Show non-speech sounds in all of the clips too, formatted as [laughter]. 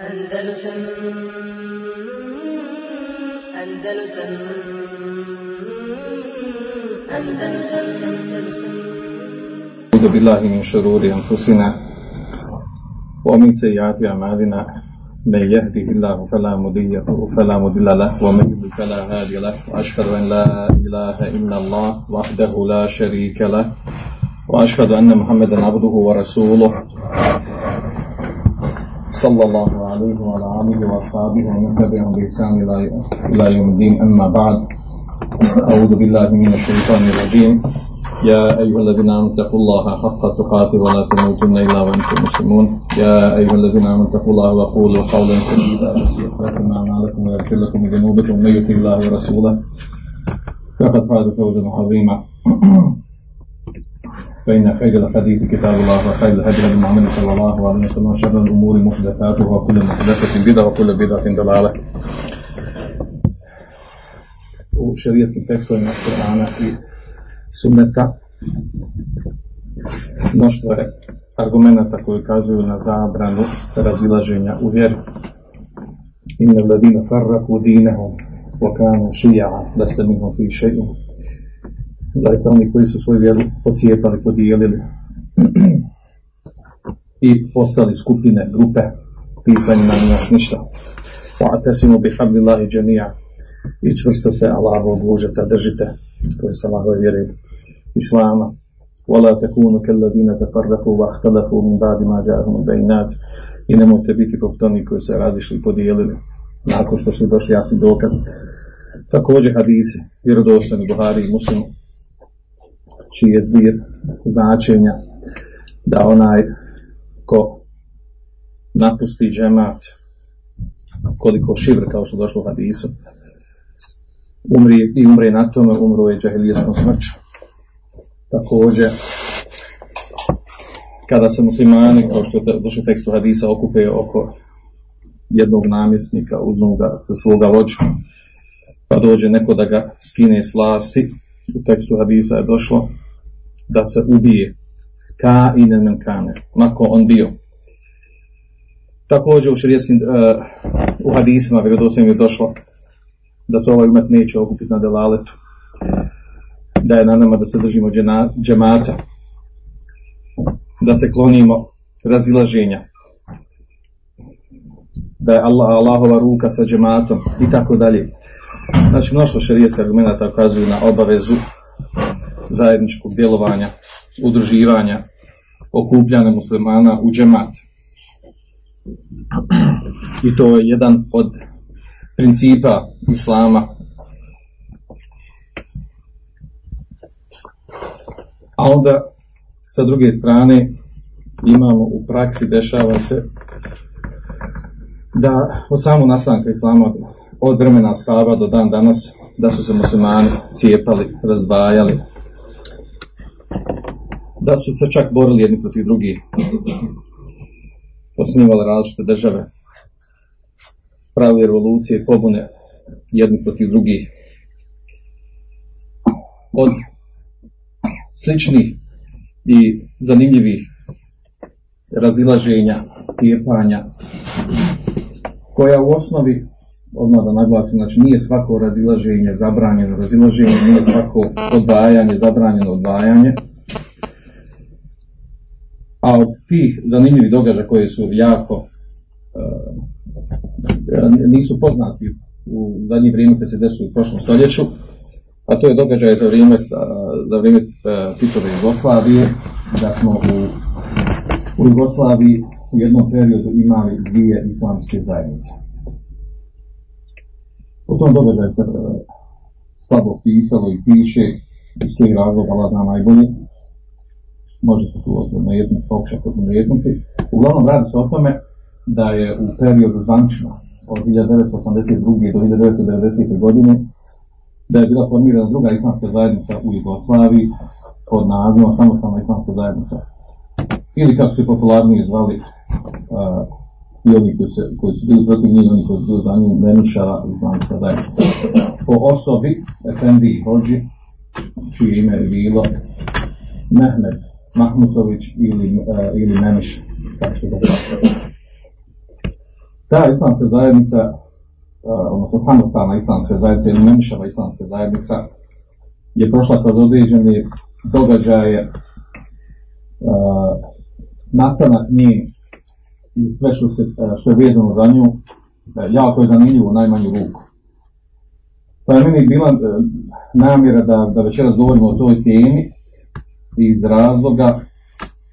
Andalusam Andalusam Andalusam Andalusam أعوذ بالله من شرور أنفسنا ومن سيئات أعمالنا من يهده الله فلا مضل فلا مضل له ومن يضلل فلا هادي له وأشهد أن لا إله إلا الله وحده لا شريك له وأشهد أن محمدا عبده ورسوله. صلى الله عليه وعلى آله وأصحابه ومن تبعهم بإحسان إلى يوم الدين. أما بعد أعوذ بالله من الشيطان الرجيم. يا أيها الذين آمنوا اتقوا الله حق تقاته ولا تموتن إلا وأنتم مسلمون. يا أيها الذين آمنوا اتقوا الله وقولوا قولا سديدا يصلح لكم أعمالكم ويغفر لكم ذنوبكم. ومن يطع الله ورسوله فقد فاز فوزا عظيما. فإن خير الحديث كتاب الله وخير الهدي هدي محمد صلى الله عليه وسلم وشر الأمور محدثاتها وكل محدثة بدعة وكل بدعة ضلالة u šerijskim tekstovima Kur'ana i sunneta mnoštvo je argumenta koji ukazuju na zabranu razilaženja u vjeri. Inna ladina farraku dinehum wa kanu šija'a leste minhum fi še'in. zaista oni koji su svoju vjeru pocijepali, podijelili i postali skupine, grupe, pisanje na nas ništa. bi bihablillahi džemija i čvrsto se Allahu odlužete, držite, koje se Allahove vjere Islama. Wala takunu kelladine tefarraku wa ahtalafu min ba'di ma ja'ahum bejnat i nemojte biti poput onih koji se razišli i podijelili nakon što su došli jasni dokaz. Također hadisi, vjerodostani Buhari i muslimu, čiji je zbir značenja da onaj ko napusti džemat koliko šivr kao što došlo u hadisu umri i umre na tome, umro je džahilijeskom smrću. Također, kada se muslimani, kao što je došlo tekstu hadisa, okupe oko jednog namjesnika, za svoga vođu, pa dođe neko da ga skine s vlasti, u tekstu hadisa je došlo da se ubije ka i ne kane, mako on bio. Također u širijeskim, uh, u hadisima vjerodostojnim je došlo da se ovaj umet neće okupiti na delaletu, da je na nama da se držimo džemata, da se klonimo razilaženja, da je Allah, Allahova ruka sa džematom i tako dalje. Znači, mnoštvo šarijeska argumenta ukazuju na obavezu zajedničkog djelovanja, udruživanja, okupljanja muslimana u džemat. I to je jedan od principa islama. A onda sa druge strane imamo u praksi, dešava se da od samog nastanka islama od vremena shaba do dan danas da su se muslimani cijepali, razdvajali, da su se čak borili jedni protiv drugih, osnivali različite države, pravili revolucije i pobune jedni protiv drugih. Od sličnih i zanimljivih razilaženja, cijepanja, koja u osnovi, odmah da naglasim, znači nije svako razilaženje zabranjeno razilaženje, nije svako odvajanje zabranjeno odvajanje, a od tih zanimljivih događaja koje su jako uh, nisu poznati u zadnje vrijeme kad se desu u prošlom stoljeću, a to je događaj za vrijeme, za vrijeme Titove Jugoslavije, da smo u, u Jugoslaviji u jednom periodu imali dvije islamske zajednice. O tom događaju se slabo pisalo i piše, iz kojih razloga Allah zna najbolje, može se tu na jednu pokušati odmrijednuti. Uglavnom radi se o tome da je u periodu zvančno od 1982. do 1990. godine da je bila formirana druga islamska zajednica u Jugoslaviji pod nazivom Samostalna islamska zajednica. Ili kako se popularnije zvali uh, i oni koji, se, koji su bili protiv njih, oni koji su bili za islamska zajednica. Po osobi Efendi Hođi, čije ime je bilo Mehmed Mahmutović ili, uh, ili Meniš, kako se ga zvali. ta islamska zajednica, odnosno samostalna islamska zajednica ili nemišava islamska zajednica, je prošla kroz određene događaje, nastanak nje i sve što, se, što je vezano za nju, jako je zanimljivo najmanju ruku. Pa je meni bila namjera da, da večeras govorimo o toj temi iz razloga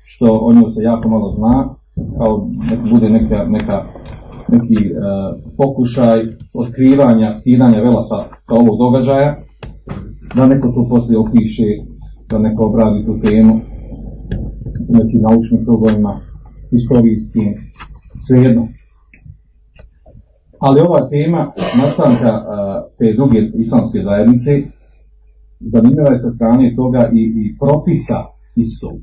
što o njoj se jako malo zna, kao nek bude neka, neka neki e, pokušaj otkrivanja, skidanja vela sa, sa ovog događaja, da neko to poslije opiše, da neko obradi tu temu nekim naučnim krugovima, istorijskim, svejedno. Ali ova tema nastanka te druge islamske zajednice zanimljiva je sa strane toga i, i propisa istog.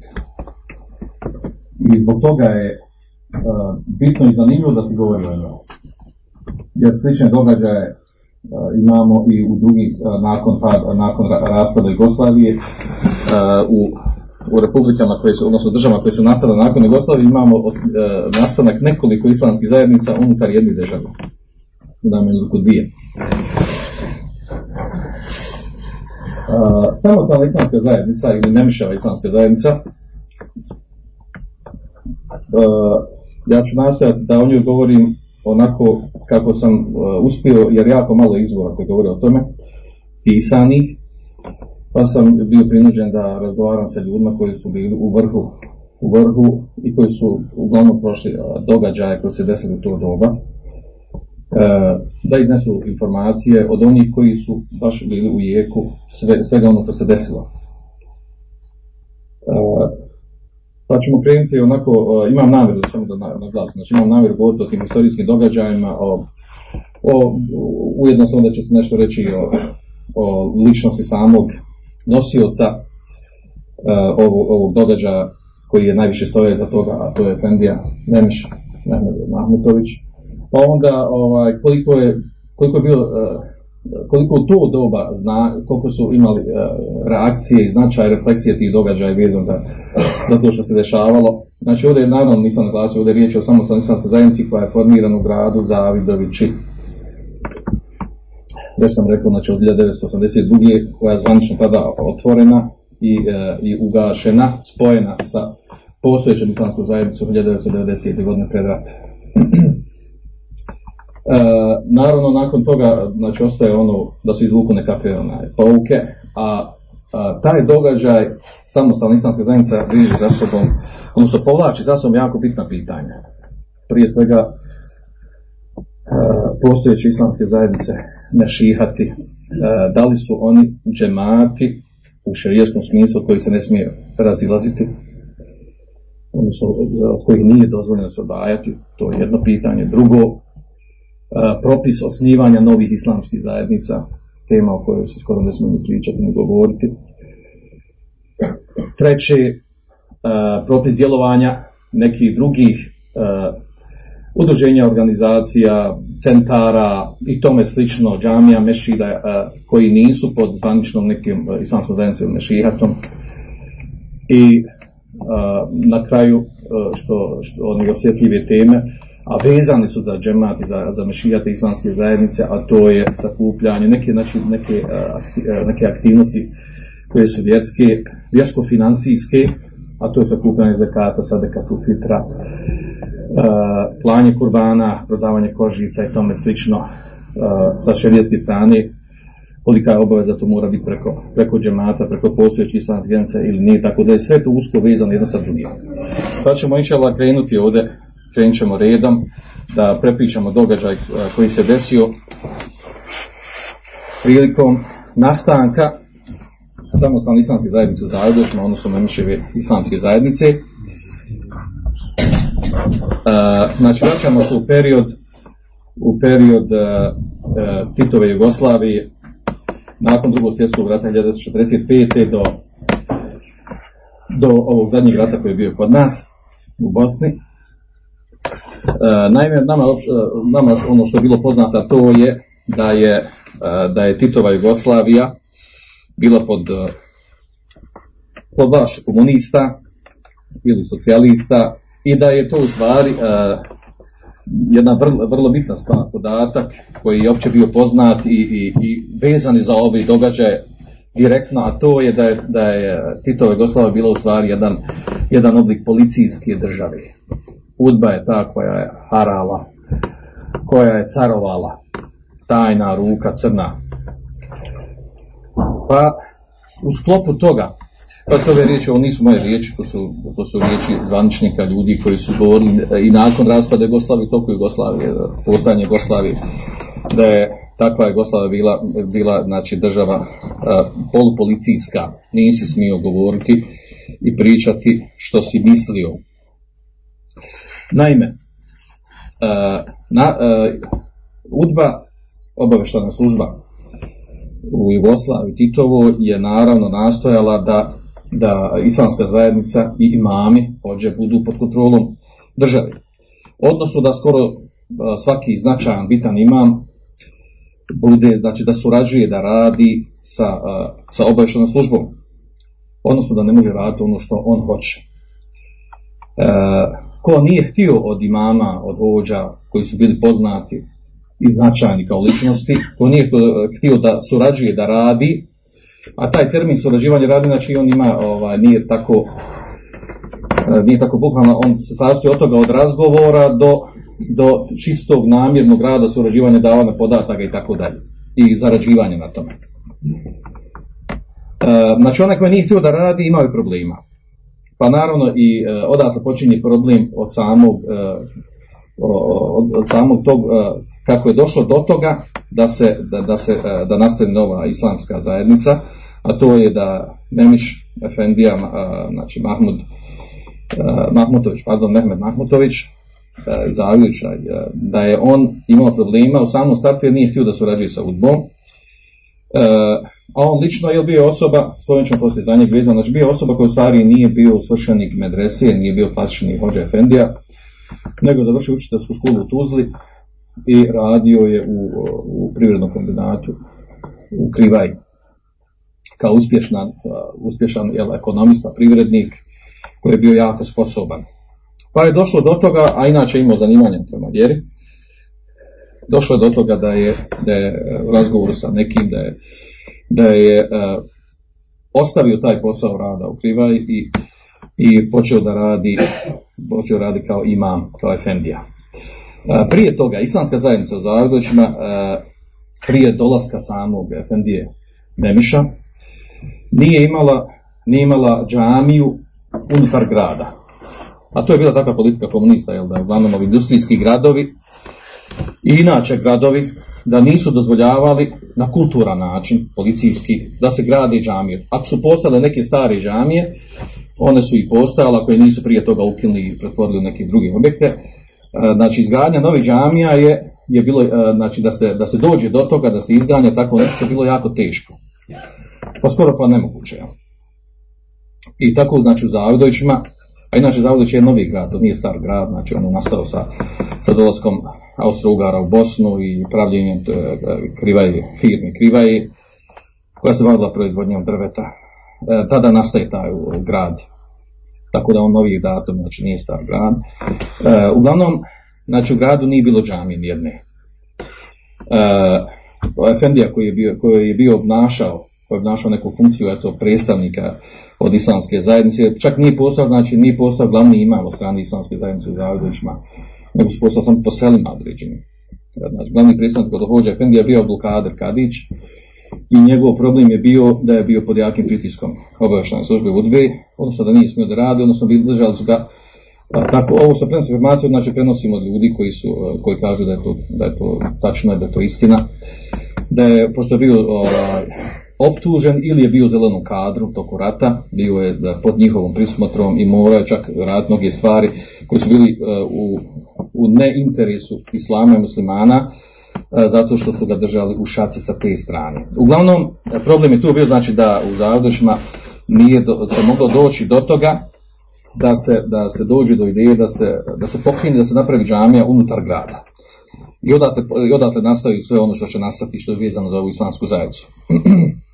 I zbog toga je bitno i zanimljivo da se govori o njoj. Jer slične događaje imamo i u drugih, nakon, nakon raspada Jugoslavije, u, u republikama koje su, odnosno državama koje su nastale nakon Jugoslavije, imamo nastanak nekoliko islamskih zajednica unutar jednih država. U najmanju ruku dvije. Samostalna islamska zajednica ili nemišava islamska zajednica ja ću nastojati da o njoj govorim onako kako sam uh, uspio, jer jako malo izvora koji govore o tome, pisanih, pa sam bio prinuđen da razgovaram sa ljudima koji su bili u vrhu, u vrhu i koji su uglavnom prošli događaje koji se desili u to doba, uh, da iznesu informacije od onih koji su baš bili u jeku sve, svega ono što se desilo. Pa ćemo krenuti onako, imam namjeru, samo da naglasim, znači imam namjeru govoriti o tim historijskim događajima, o, o, ujedno se onda će se nešto reći o, o ličnosti samog nosioca uh, ovog, ovog događaja koji je najviše stoje za toga, a to je Efendija Nemeš, Nemeš Mahmutović. Pa onda ovaj, koliko je, koliko je bilo uh, koliko to doba zna, koliko su imali uh, reakcije i značaj refleksije tih događaja vezano da, za to što se dešavalo. Znači ovdje je naravno nisam naglasio, ovdje je riječ o samostalnoj zajednici koja je formirana u gradu Zavidovići. Već sam rekao, znači od 1982. koja je zvanično tada otvorena i, uh, i ugašena, spojena sa postojećom islamskom zajednicom 1990. godine pred rat. [clears throat] E, naravno, nakon toga, znači, ostaje ono da se izvuku nekakve onaj, pouke, a, a taj događaj samostalna islamska zajednica bliži za sobom, odnosno povlači za sobom jako bitna pitanja. Prije svega, e, postojeće islamske zajednice nešihati, e, da li su oni džemati u šarijeskom smislu koji se ne smije razilaziti, odnosno od kojih nije dozvoljeno se odvajati, to je jedno pitanje. Drugo, propis osnivanja novih islamskih zajednica, tema o kojoj se skoro ne smemo pričati ni govoriti. Treće, propis djelovanja nekih drugih udruženja, organizacija, centara i tome slično, džamija, mešida, koji nisu pod zvaničnom nekim islamskom zajednicom mešihatom. I na kraju, što, što one osjetljive teme, a vezani su za džemat i za, za mešijate islamske zajednice, a to je sakupljanje, neke, znači, neke, neke aktivnosti koje su vjerske, vjersko-financijske, a to je sakupljanje zakata, sadekatu fitra, klanje kurbana, prodavanje kožica i tome slično sa šerijetske strane, kolika je obaveza to mora biti preko, preko džemata, preko postojećih islamske zajednice ili nije, tako da je sve to usko vezano jedno sa drugim. Pa ćemo inšala krenuti ovdje krenut ćemo redom da prepišemo događaj koji se desio prilikom nastanka samostalne islamske zajednice u Zagrebu, odnosno Memiševe islamske zajednice. Znači, vraćamo se u period u period Titove Jugoslavije nakon drugog svjetskog rata 1945. do do ovog zadnjeg rata koji je bio kod nas u Bosni. Naime, nama, nama ono što je bilo poznata to je da je, da je Titova Jugoslavija bila pod, pod vaš komunista ili socijalista i da je to u stvari jedna vrlo, vrlo bitna stvar, podatak koji je opće bio poznat i, i, i vezan je za ove događaje direktno, a to je da je, da je Titova Jugoslavia bila u stvari jedan, jedan oblik policijske države. Udba je ta koja je harala, koja je carovala, tajna ruka crna. Pa u sklopu toga, pa ste ove riječi, ovo nisu moje riječi, to su, to su riječi zvaničnika ljudi koji su govorili i nakon raspada Jugoslavije, toliko Jugoslavije, postojanje Jugoslavije, da je takva Jugoslavija bila, bila znači, država uh, polupolicijska, nisi smio govoriti i pričati što si mislio. Naime, uh, na, UDBA, obaveštana služba u Jugoslaviji Titovo je naravno nastojala da, da islamska zajednica i imami hođe budu pod kontrolom države. Odnosno da skoro svaki značajan bitan imam bude, znači da surađuje, da radi sa, sa obavještenom službom. Odnosno da ne može raditi ono što on hoće. E, ko nije htio od imama, od vođa koji su bili poznati i značajni kao ličnosti, ko nije htio da surađuje, da radi, a taj termin surađivanje radi, znači on ima, ovaj, nije tako nije tako bukvalno, on se sastoji od toga od razgovora do, do čistog namjernog rada, surađivanja, davanja podataka i tako dalje. I zarađivanja na tome. E, znači onaj koji nije htio da radi imao je problema. Pa naravno i e, odatle počinje problem od samog, e, od samog tog kako je došlo do toga da se da, da se da nastane nova islamska zajednica, a to je da Memiš Efendija, znači Mahmud Mahmutović, pardon, Mehmed Mahmutović iz da je on imao problema u samom startu jer nije htio da surađuje sa udbom. A on lično je bio osoba, spomenut ćemo poslije za njeg znači bio osoba koja u stvari nije bio svršenik medrese, nije bio klasični hođa Efendija, nego završio učiteljsku školu u Tuzli i radio je u, u privrednom kombinatu u Krivaj kao uspješan, uspješan jel, ekonomista, privrednik koji je bio jako sposoban. Pa je došlo do toga, a inače imao zanimanje prema vjeri, došlo je do toga da je, da je u razgovoru sa nekim, da je, da je uh, ostavio taj posao rada u Krivaj i, i počeo da radi, počeo radi kao imam, kao efendija. Uh, prije toga, islamska zajednica u Zagrebićima, uh, prije dolaska samog efendije Nemiša, nije imala, nije imala džamiju unutar grada. A to je bila takva politika komunista, jel da uglavnom ovi industrijski gradovi i inače gradovi da nisu dozvoljavali na kulturan način, policijski, da se gradi džamije. Ako su postale neke stare džamije, one su i postojale, koje nisu prije toga ukinuli i pretvorili neke druge objekte. Znači, izgradnja novih džamija je, je bilo, znači, da se, da se dođe do toga, da se izganja tako nešto, bilo jako teško. Pa skoro pa nemoguće. Jel? I tako, znači, u Zavidovićima, a inače Zavidović je novi grad, to nije star grad, znači on nastao sa, sa dolaskom Austro-Ugara u Bosnu i pravljenjem krivaje, firme krivaje, koja se bavila proizvodnjom drveta. E, tada nastaje taj grad. Tako da on novi datum, znači nije star grad. E, uglavnom, znači u gradu nije bilo džamije nijedne. E, Efendija koji je bio, koji je bio obnašao koji je obnašao neku funkciju eto, predstavnika od islamske zajednice, čak nije postao, znači nije postao glavni imam od strane islamske zajednice u Zavidovićima, nego su postao sam po selima određenim. Znači, glavni predstavnik kod Hođa Efendija bio Abdulkader Kadić i njegov problem je bio da je bio pod jakim pritiskom obavještajne službe UDBE, odnosno da nije smio da radi, odnosno bi držali su ga a, tako, ovo sa prenosi znači prenosimo od ljudi koji su, koji kažu da je to, da je to tačno, da je to istina, da je, pošto je bio ovaj, optužen ili je bio u zelenom kadru toku rata, bio je da, pod njihovom prismotrom i morao je čak raditi mnoge stvari koje su bili uh, u, u neinteresu islama i muslimana, zato što su ga držali u šaci sa te strane. Uglavnom, problem je tu bio znači da u Zavodošima nije do, se moglo doći do toga da se, da se dođe do ideje da se, da se pokrine, da se napravi džamija unutar grada. I odatle, i odatle nastaju sve ono što će nastati što je vezano za ovu islamsku zajednicu. [clears throat]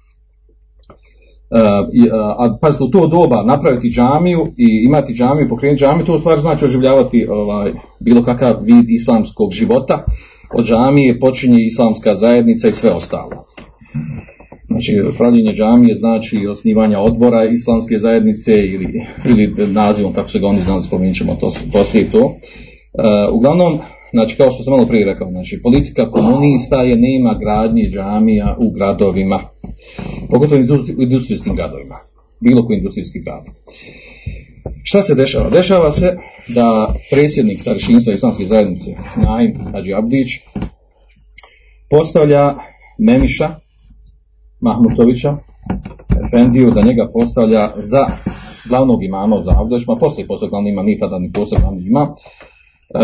a pazite, u to doba napraviti džamiju i imati džamiju, pokrenuti džamiju, to u stvari znači oživljavati ovaj, bilo kakav vid islamskog života. Od džamije počinje islamska zajednica i sve ostalo. Znači, pravljenje džamije znači osnivanja odbora islamske zajednice ili, ili nazivom, kako se ga oni znali, spomenut ćemo to, poslije to. uglavnom, znači kao što sam malo prije rekao, znači politika komunista je nema gradnje džamija u gradovima, pogotovo u industrijskim gradovima, bilo koji industrijski grad. Šta se dešava? Dešava se da predsjednik starešinstva islamske zajednice, Naim Hadži Abdić, postavlja Memiša, Mahmutovića, Efendiju, da njega postavlja za glavnog imama za Avdošma, poslije poslije glavni ima, nikada ni poslije glavni ima. E,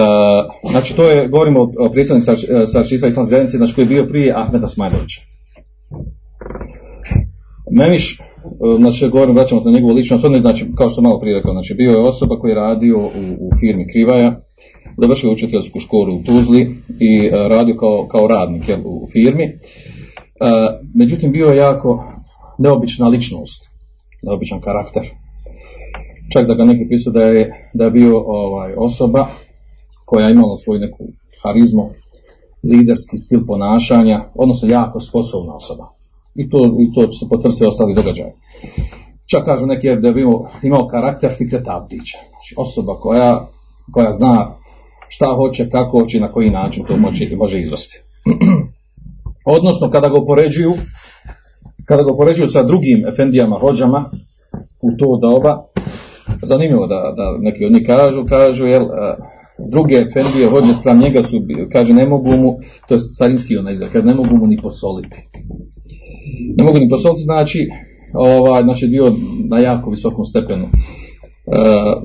znači to je, govorimo o predstavniku Sarčista islamske zajednice, znači koji je bio prije Ahmeda Smajlovića. Memiš, e, znači govorim, vraćamo se na njegovu ličnost, on znači, kao što malo prije rekao, znači bio je osoba koji je radio u, u firmi Krivaja, završio učiteljsku školu u Tuzli i e, radio kao, kao radnik jel, u firmi. E, međutim, bio je jako neobična ličnost, neobičan karakter. Čak da ga neki pisu da je, da je bio ovaj, osoba koja je imala svoju neku harizmu, liderski stil ponašanja, odnosno jako sposobna osoba. I to, i to će se potvrditi ostali događaji. Čak kažu neki da bio, imao karakter Fikreta Abdića. Znači osoba koja, koja zna šta hoće, kako hoće i na koji način to može, može izvesti. [clears throat] Odnosno, kada ga upoređuju, kada ga upoređuju sa drugim efendijama, hođama u to doba, zanimljivo da, da neki od njih kažu, kažu, jel, druge efendije hođe sprem njega su, kaže, ne mogu mu, to je carinski onaj izraz, ne mogu mu ni posoliti. Ne mogu ni posoliti, znači, ovaj, znači bio na jako visokom stepenu e,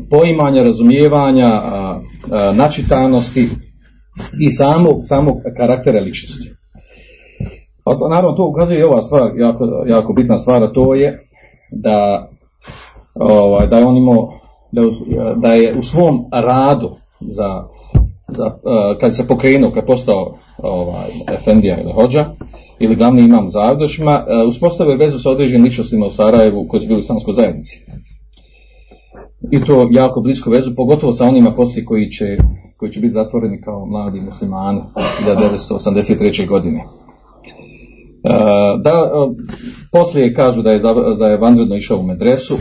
poimanja, razumijevanja, e, načitanosti i samog, samog karaktera ličnosti. Pa, naravno, to ukazuje i ova stvar, jako, jako bitna stvar, a to je da, ovaj, da je on imao, da, da je u svom radu za, za uh, kad se pokrenuo, kad je postao ovaj, Efendija ili Hođa, ili glavni imam za Avdošima, uh, uspostavio vezu sa određenim ličnostima u Sarajevu koji su bili u islamskoj zajednici. I to jako blisko vezu, pogotovo sa onima poslije koji će, koji će biti zatvoreni kao mladi muslimani 1983. godine. Uh, da, uh, poslije kažu da je, da je vanredno išao u medresu,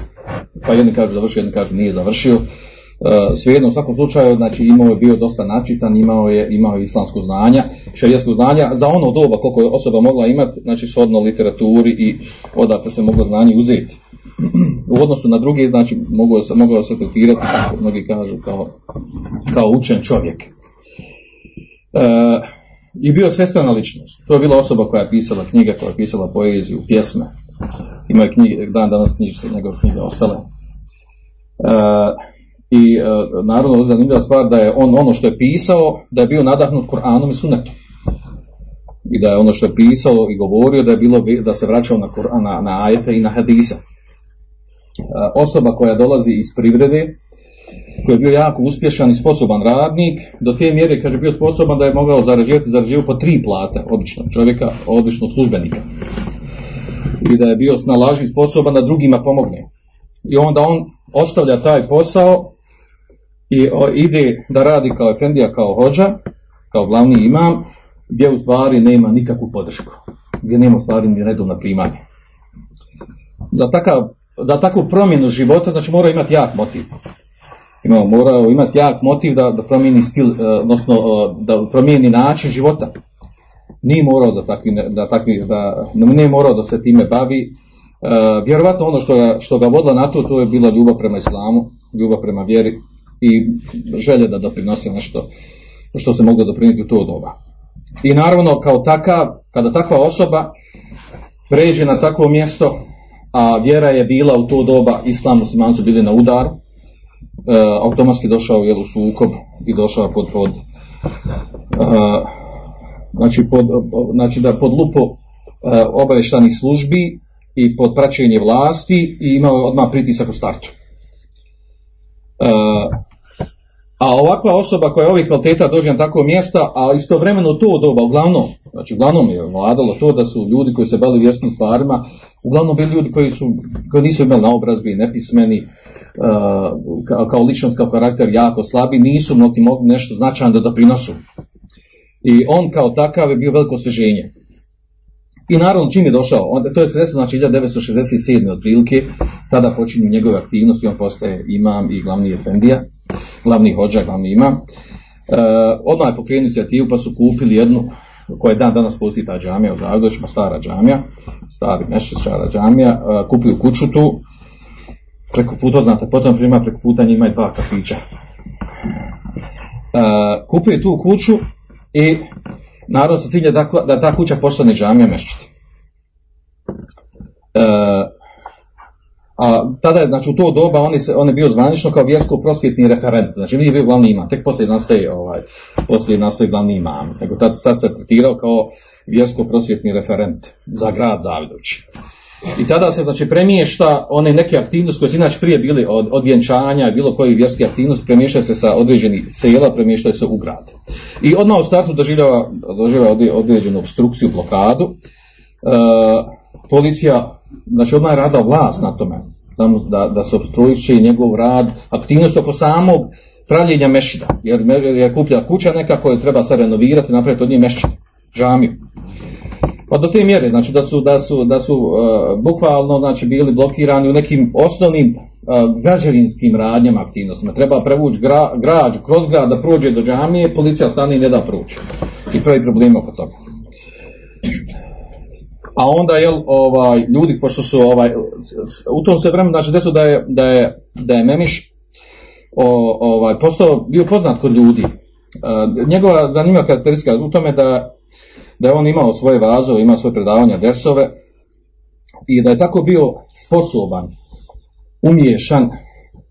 pa jedni kažu završio, jedni kažu nije završio, E, svejedno u svakom slučaju znači imao je bio dosta načitan, imao je imao je islamsko znanja, šerijasko znanja za ono doba koliko je osoba mogla imati, znači shodno literaturi i odakle se moglo znanje uzeti. U odnosu na druge, znači moglo se, moglo se tretirati, kako mnogi kažu, kao, kao učen čovjek. E, I bio svestvena ličnost. To je bila osoba koja je pisala knjige, koja je pisala poeziju, pjesme. Ima je knjige, dan danas knjižice njegove knjige ostale. E, i e, naravno zanimljiva stvar da je on ono što je pisao, da je bio nadahnut Koranom i Sunetom. I da je ono što je pisao i govorio da je bilo da se vraćao na, na, na ajete i na hadisa. E, osoba koja dolazi iz privrede, koji je bio jako uspješan i sposoban radnik, do te mjere kaže bio sposoban da je mogao zarađivati, zarađivati po tri plate običnog čovjeka, običnog službenika. I da je bio snalažljiv sposoban da drugima pomogne. I onda on ostavlja taj posao i ide da radi kao efendija, kao hođa, kao glavni imam, gdje u stvari nema nikakvu podršku, gdje nema u stvari ni redovna primanja. Za, takav, za takvu promjenu života, znači mora imati jak motiv. Ima, mora imati jak motiv da, da promijeni stil, e, odnosno e, da promijeni način života. Nije morao da takvi, da takvi, da, nije morao da se time bavi. E, vjerovatno ono što ga, što ga vodilo na to, to je bila ljubav prema islamu, ljubav prema vjeri, i želje da doprinosi nešto što se moglo doprinijeti u to doba. I naravno kao takav, kada takva osoba pređe na takvo mjesto, a vjera je bila u to doba, islam muslimani su bili na udar, e, automatski došao je u sukob i došao pod, pod e, znači, pod, znači da pod lupo e, obavještanih službi i pod praćenje vlasti i imao odmah pritisak u startu. E, A ovakva osoba koja je ovih kvaliteta dođe na takvo mjesta, a istovremeno to doba, uglavnom, znači uglavnom je vladalo to da su ljudi koji se bavili vjerskim stvarima, uglavnom bili ljudi koji, su, koji nisu imali naobrazbi, nepismeni, uh, kao, ličnost, kao karakter jako slabi, nisu noti mogli nešto značajno da doprinosu. I on kao takav je bio veliko osvježenje. I naravno čim je došao, on, to je se desilo znači 1967. otprilike, tada počinju njegove aktivnosti, on postaje imam i glavni efendija, glavni hođa, glavni imam. E, odmah je pokrenuo inicijativu pa su kupili jednu koja je dan danas postoji ta džamija u Zagdoćima, stara džamija, stari stara džamija, e, kupio kuću tu, preko puta, znate, potom prima preko puta njima i dva kafića. E, kupio tu kuću i naravno se cilja da, da ta kuća postane džamija mešćina. E, a tada je, znači u to doba on je, on je bio zvanično kao vjersko prosvjetni referent, znači nije bio glavni imam, tek poslije nastaje, ovaj, poslije nastaje glavni imam, nego tad, sad se tretirao kao vjersko prosvjetni referent za grad Zavidović. I tada se znači premješta one neke aktivnosti koje su inače prije bili od, od vjenčanja, bilo koji vjerske aktivnosti, premještaju se sa određenih sela, premještaju se u grad. I odmah u startu doživljava, doživljava određenu obstrukciju, blokadu. E, policija, znači odmah je radila vlast na tome, da, da se obstrujiše njegov rad, aktivnost oko samog pravljenja mešida, jer je kuplja kuća neka koju treba sad renovirati, napraviti od nje mešćine, džamiju. Pa do te mjere, znači da su, da su, da su uh, bukvalno znači, bili blokirani u nekim osnovnim uh, građevinskim radnjama aktivnostima. Treba prevući gra, građu kroz grad da prođe do džamije, policija stane i ne da proći. I pravi problem oko toga. A onda jel, ovaj, ljudi, pošto su ovaj, u tom se vremenu, znači desilo da je, da je, da je Memiš o, ovaj, postao, bio poznat kod ljudi. Uh, njegova zanimljiva karakteristika u tome da da je on imao svoje vazove, ima svoje predavanja, dersove i da je tako bio sposoban, umješan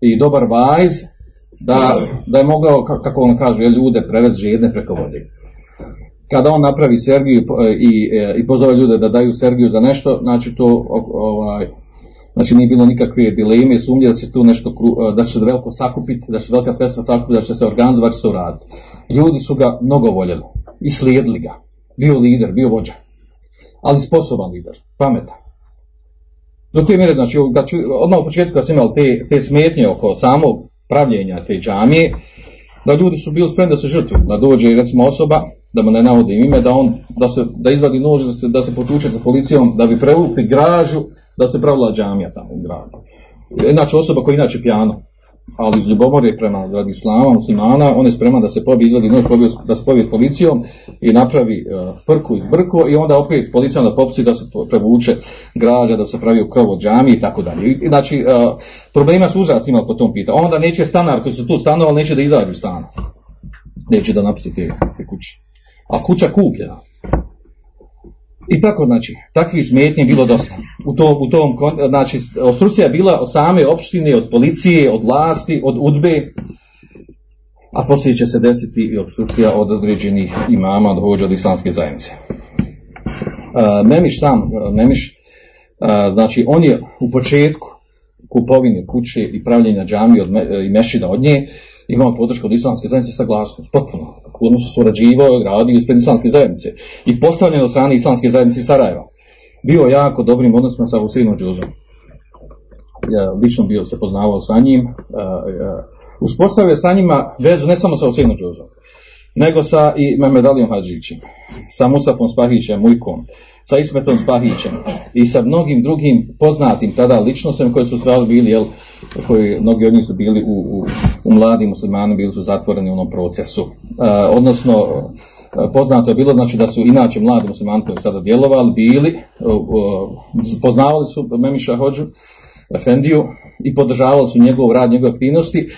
i dobar vajz da, da je mogao, kako on kaže, ljude prevesti žedne preko vode. Kada on napravi Sergiju i, i pozove ljude da daju Sergiju za nešto, znači to ovaj, znači nije bilo nikakve dileme sumnje da se tu nešto, da će veliko sakupiti, da će velika sredstva sakupiti, da će se organizovati, će se uraditi. Ljudi su ga mnogo voljeli i slijedili ga bio lider, bio vođa. Ali sposoban lider, pametan. Do te mjere, znači, da ću, odmah u početku kad sam imao te, te smetnje oko samog pravljenja te džamije, da ljudi su bili spremni da se žrtvu, da dođe recimo osoba, da mu ne navodim ime, da on, da, se, da izvadi nož, da se, da se potuče sa policijom, da bi preukli građu, da se pravila džamija tamo u gradu. Znači osoba koja inače pijano, ali iz ljubomore prema radi islama, muslimana, on je spreman da se pobije, izvadi nož, da se pobije s policijom i napravi uh, frku i brko i onda opet policija da popusti da se prevuče građa, da se pravi u krov od džami i tako dalje. Znači, uh, problema su uzrast imali po tom pitanju. Onda neće stanar koji su tu stanovali, neće da izađu stana. Neće da napusti te, te kuće. A kuća kupljena. I tako, znači, takvih smetnji bilo dosta. U tom, u tom, znači, obstrukcija je bila od same opštine, od policije, od vlasti, od udbe, a poslije će se desiti i obstrukcija od određenih imama, od hođa od islamske zajednice. Uh, Memiš sam, Memiš, uh, znači, on je u početku kupovine kuće i pravljenja džami od, i mešida od nje, imao podršku od islamske zajednice saglasnost, potpuno. Odnosno surađivao i radio ispred islamske zajednice. I postavljen od strane islamske zajednice Sarajeva. Bio jako dobrim odnosima sa Husinom Džuzom. Ja lično bio se poznavao sa njim. Uspostavio sa njima vezu ne samo sa Husinom Džuzom, nego sa i Mehmedalijom Hadžićem, sa Musafom Spahićem, Mujkom, sa Ismetom Spahićem i sa mnogim drugim poznatim tada ličnostima koji su stvarno bili, jel, koji mnogi od njih su bili u, u, u mladim muslimanima, bili su zatvoreni u onom procesu. E, odnosno, poznato je bilo znači da su inače mladi muslimani koji sada djelovali, bili, poznavali su Memiša Hođu, Efendiju i podržavali su njegov rad, njegove aktivnosti,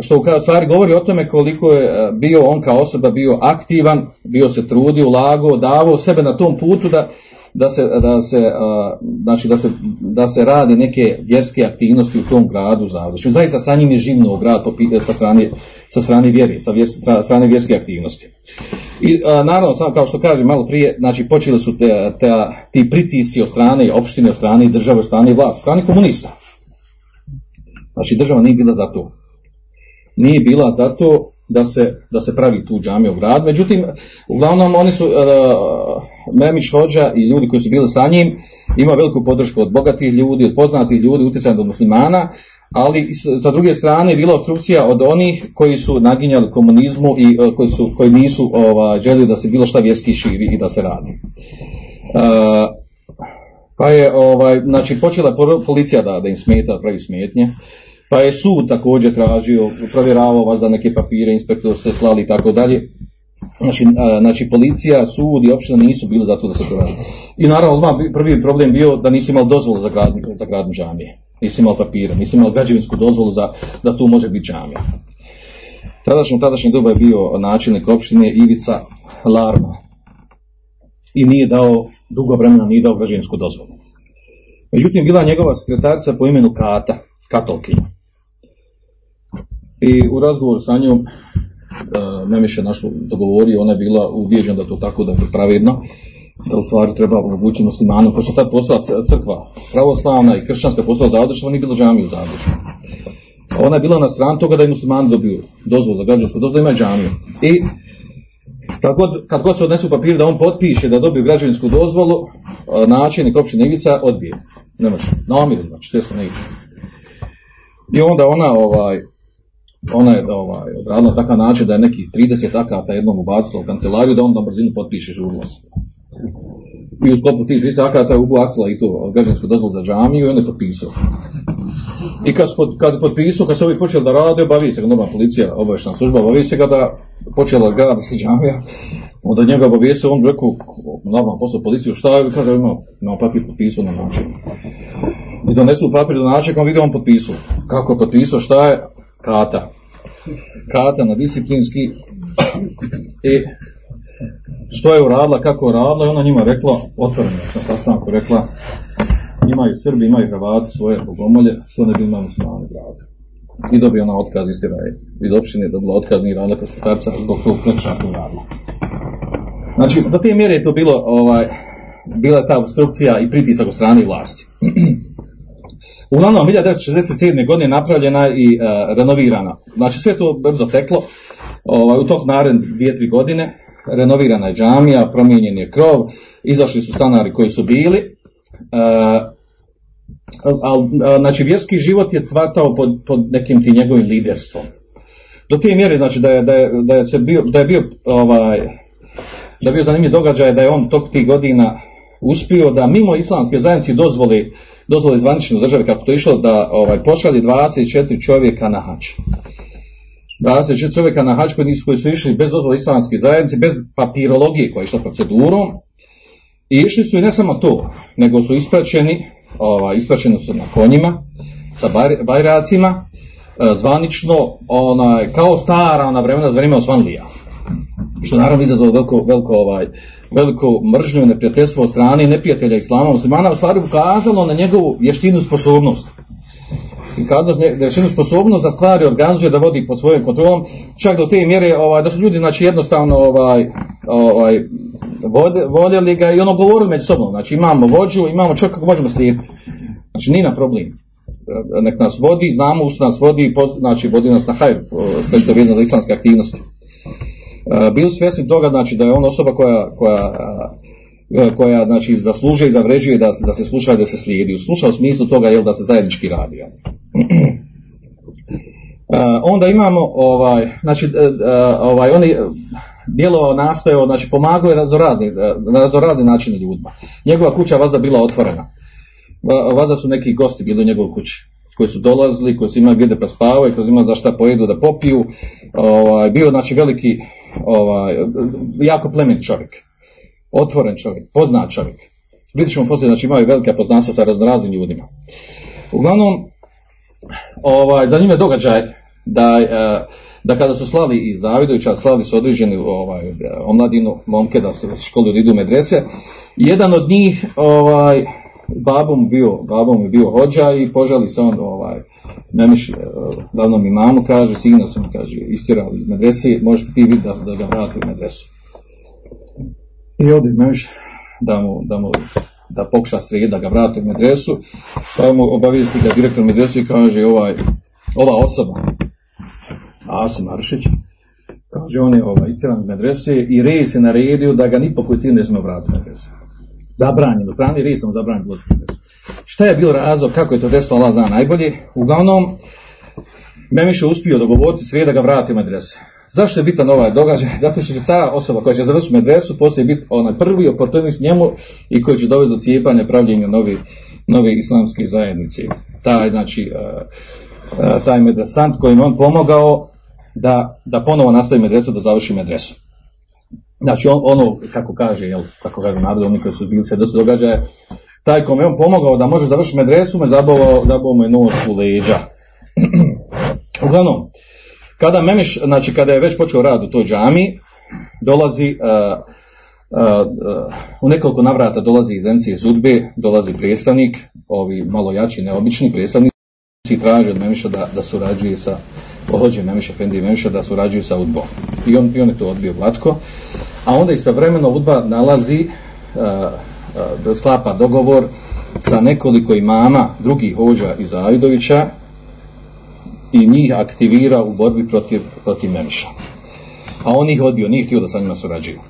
što u stvari govori o tome koliko je bio on kao osoba bio aktivan, bio se trudio, ulagao, davao sebe na tom putu da, da se, da se, znači da se, da se radi neke vjerske aktivnosti u tom gradu Zavdošu. Zaista sa njim je živno grad sa strane, sa strane vjeri, sa, vjer, sa strane vjerske aktivnosti. I a, naravno, kao što kažem malo prije, znači počeli su te, te, ti pritisci od strane opštine, od strane države, od strane vlasti, od strane komunista. Znači država nije bila za to. nije bila zato da se, da se pravi tu džamija u grad. Međutim, uglavnom oni su, uh, Memić Hođa i ljudi koji su bili sa njim, ima veliku podršku od bogatih ljudi, od poznatih ljudi, utjecaja od muslimana, ali sa druge strane je bila obstrukcija od onih koji su naginjali komunizmu i uh, koji, su, koji nisu ovaj, željeli da se bilo šta vjerski širi i da se radi. Uh, pa je ovaj, znači počela policija da, da im smeta, pravi smetnje. Pa je sud također tražio, provjeravao vas da neke papire, inspektor se slali i tako dalje. Znači, a, znači, policija, sud i opština nisu bili za to da se to radi. I naravno, odmah prvi problem bio da nisu imali dozvolu za gradnju, za gradnju džamije. Nisu imali papira, nisu imali građevinsku dozvolu za, da tu može biti džamija. Tadašnji, tadašnji doba je bio načelnik opštine Ivica Larma. I nije dao, dugo vremena nije dao građevinsku dozvolu. Međutim, bila je njegova sekretarica po imenu Kata, Katolkinja. I u razgovoru sa njom, uh, Memiše našu dogovorio, ona je bila ubijeđena da je to tako da je pravedno, da u stvari treba omogućiti muslimanu, pošto je tad postala c- crkva pravoslavna i kršćanska postala zadružna, nije bilo džamiju zadružna. Ona je bila na strani toga da i muslimani dobiju dozvolu građansku dozvolu, imaju džamiju. I kad kad god se odnesu papir da on potpiše da dobije građevinsku dozvolu, a, načelnik općine Ivica odbije. Ne može. Namiru, znači, često ne ide. I onda ona, ovaj, ona je ovaj, odradila takav način da je nekih 30 akata jednom ubacila u kancelariju da on na brzinu potpiše žurno se. I u sklopu tih 30 akata je ubacila i to građansku dozvolu za džamiju i on je potpisao. I kad, kad potpisao, kad se ovi počeli da rade, obavi se ga normalna policija, obavješna služba, obavi se ga da počela grada se džamija, onda njega obavijestio, on rekao, normalno posao policiju, šta je, kaže, ima, ima papir potpisao na način. I donesu papir do način, on vidi on potpisao. Kako je potpisao, šta je? Kata. Kata na disciplinski. I što je uradila, kako je uradila, i ona njima rekla, otvoreno na sastanku rekla, imaju Srbi, imaju Hrvati svoje bogomolje, što ne bi imali muslimani gradu. I dobio ona otkaz iz Tiraje. Iz opštine dobila otkaz, nije radila kod sekarca, zbog tog prekršaja koji je radila. Znači, do te mjere je to bilo, ovaj, bila je ta obstrukcija i pritisak od strane vlasti. Uglavnom, 1967. godine napravljena i uh, renovirana. Znači, sve to brzo teklo. Ovaj, u tog naredne dvije, tri godine renovirana je džamija, promijenjen je krov, izašli su stanari koji su bili. Uh, al, a, znači, vjerski život je cvatao pod, pod nekim ti njegovim liderstvom. Do te mjere, znači, da je, da je, da je, bio, da je bio, ovaj, da je bio zanimljiv događaj da je on tog tih godina uspio da mimo islamske zajednice dozvoli, dozvoli zvanične države kako to išlo da ovaj, pošalje 24 čovjeka na hač. 24 čovjeka na hač koji, nisu, koji su išli bez dozvole islamske zajednice, bez papirologije koja je išla procedurom. I išli su i ne samo to, nego su ispraćeni, ovaj, ispraćeni su na konjima, sa baj, bajracima, e, zvanično, onaj, kao stara ona vremena za vrijeme Osmanlija što naravno izazvalo veliko, veliko, ovaj, veliko mržnju i neprijateljstvo od strane neprijatelja islama muslimana, u stvari ukazalo na njegovu vještinu sposobnost. I kada vještinu sposobnost za stvari organizuje da vodi pod svojom kontrolom, čak do te mjere ovaj, da su ljudi znači, jednostavno ovaj, ovaj, voljeli ga i ono govorili među sobom. Znači imamo vođu, imamo čovjeka kako možemo slijediti. Znači nije na problem. Nek nas vodi, znamo u što nas vodi, znači vodi nas na hajr, sve što je vezano za islamske aktivnosti bili svjesni toga znači da je on osoba koja, koja, koja znači zaslužuje i da vređuje da, da se sluša i da se slijedi. Sluša u smislu toga jel da se zajednički radi. Jel? [clears throat] onda imamo ovaj, znači, ovaj, oni djelo nastojao, znači pomagao je na razorazni način ljudima. Njegova kuća vazda bila otvorena. Vazda su neki gosti bili u njegovoj kući koji su dolazili, koji su imali gdje da prespavaju, koji su imali da šta pojedu, da popiju. Ovaj, bio znači veliki, ovaj, jako plemen čovjek. Otvoren čovjek, poznat čovjek. Vidjet ćemo poslije, znači imaju velike poznanstva sa raznoraznim ljudima. Uglavnom, ovaj, za njime događaj da, da kada su slali i Zavidovića, slali su određeni ovaj, omladinu, momke da se školu idu medrese, jedan od njih ovaj, babom bio, babom je bio hođa i požali se on ovaj, memiš, davnom imamu kaže, signa su kaže, istirali iz medrese, možeš ti vidjeti da, da ga vrati u medresu. I ode memiš da mu, da mu da pokuša sred da ga vrati u medresu, pa mu obavijesti ga direktor medresu i kaže ovaj, ova osoba Asim Maršić, kaže on je ovaj, istjeran iz medrese i Res je naredio da ga ni po cijenu ne smije vratiti u medresu. Zabranjeno, strani Resom zabranjeno u medresu. Šta je bio razlog, kako je to desilo, Allah zna najbolje. Uglavnom, Memiš je uspio dogovoriti sreda ga vrati u. Zašto je bitan ovaj događaj? [laughs] Zato što će ta osoba koja će završiti medresu poslije biti onaj prvi oportunist njemu i koji će dovesti do cijepanja pravljenja novi, nove islamske zajednice. Taj, znači, uh, uh, taj medresant kojim on pomogao da, da ponovo nastavi medresu, da završi medresu. Znači on, ono, kako kaže, jel, kako kaže narod, oni koji su bili sve dosta događaje, taj kome on pomogao da može završiti medresu, me zabavao, zabavao mu je noć u leđa. [clears throat] Uglavnom, kada Memiš, znači kada je već počeo rad u toj džami, dolazi uh, uh, uh, u nekoliko navrata dolazi iz MC Zudbe, dolazi predstavnik, ovi malo jači, neobični predstavnici traže od Memiša da, da surađuje sa pohođe Memiša, Fendi Memiša da surađuju sa Udbom. I on, I on je to odbio glatko. A onda istovremeno Udba nalazi uh, uh, sklapa dogovor sa nekoliko imama drugih hođa iz Avidovića i njih aktivira u borbi protiv, protiv Memiša. A on ih odbio, nije htio da sa njima surađuju.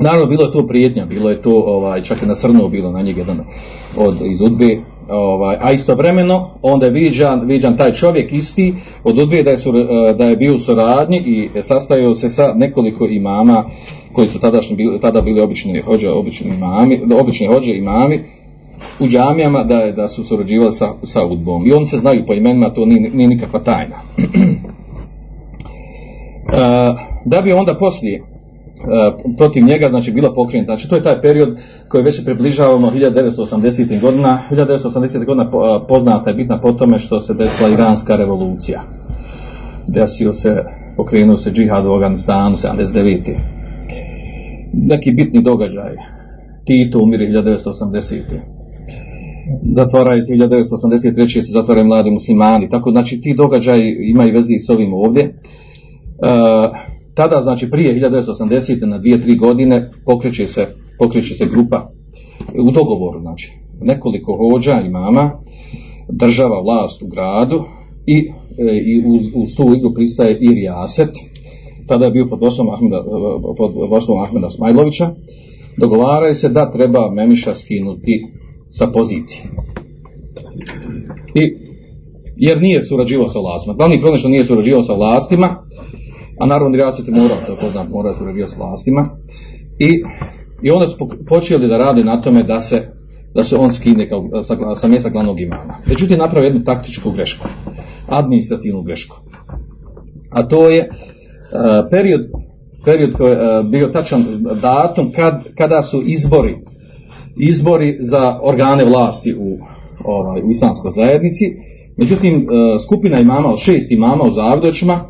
Naravno, bilo je to prijetnja, bilo je to, ovaj, čak i nasrnuo bilo na njeg jedan od, iz Udbe, ovaj, a istovremeno onda je viđan, viđan taj čovjek isti od Udbe da je, sur, da je bio u suradnji i sastavio se sa nekoliko imama koji su tadašnji, tada bili obični hođe, obični imami, obični hođe imami, u džamijama da, da su surađivali sa, sa udbom. I oni se znaju po imenima, to nije, nije nikakva tajna. [clears throat] da bi onda poslije protiv njega znači bila pokrenuta. Znači to je taj period koji već se približavamo 1980. godina. 1980. godina poznata je bitna po tome što se desila iranska revolucija. Desio se, pokrenuo se džihad u Afganistanu 79. Neki bitni događaj. Tito umire 1980 zatvaraju se 1983. se zatvaraju mladi muslimani, tako znači ti događaji imaju vezi s ovim ovdje. E, tada znači prije 1980. na 2-3 godine pokreće se, pokreće se grupa u dogovoru, znači nekoliko hođa i mama, država vlast u gradu i, e, i uz, uz tu igru pristaje i Rijaset, tada je bio pod vodstvom Ahmeda, pod vodstvom Ahmeda Smajlovića, dogovaraju se da treba Memiša skinuti sa pozicije. I, jer nije surađivao sa vlastima. Glavni problem što nije surađivao sa vlastima, a naravno ja se ti morao, to poznam, morao surađivati sa vlastima. I, I onda su počeli da rade na tome da se da se on skine kao, sa, sa mjesta glavnog imama. Međutim, napravio jednu taktičku grešku, administrativnu grešku. A to je uh, period, period koji je uh, bio tačan datum kad, kada su izbori izbori za organe vlasti u, ovaj, u islamskoj zajednici. Međutim, e, skupina imama od šest imama u Zavdoćima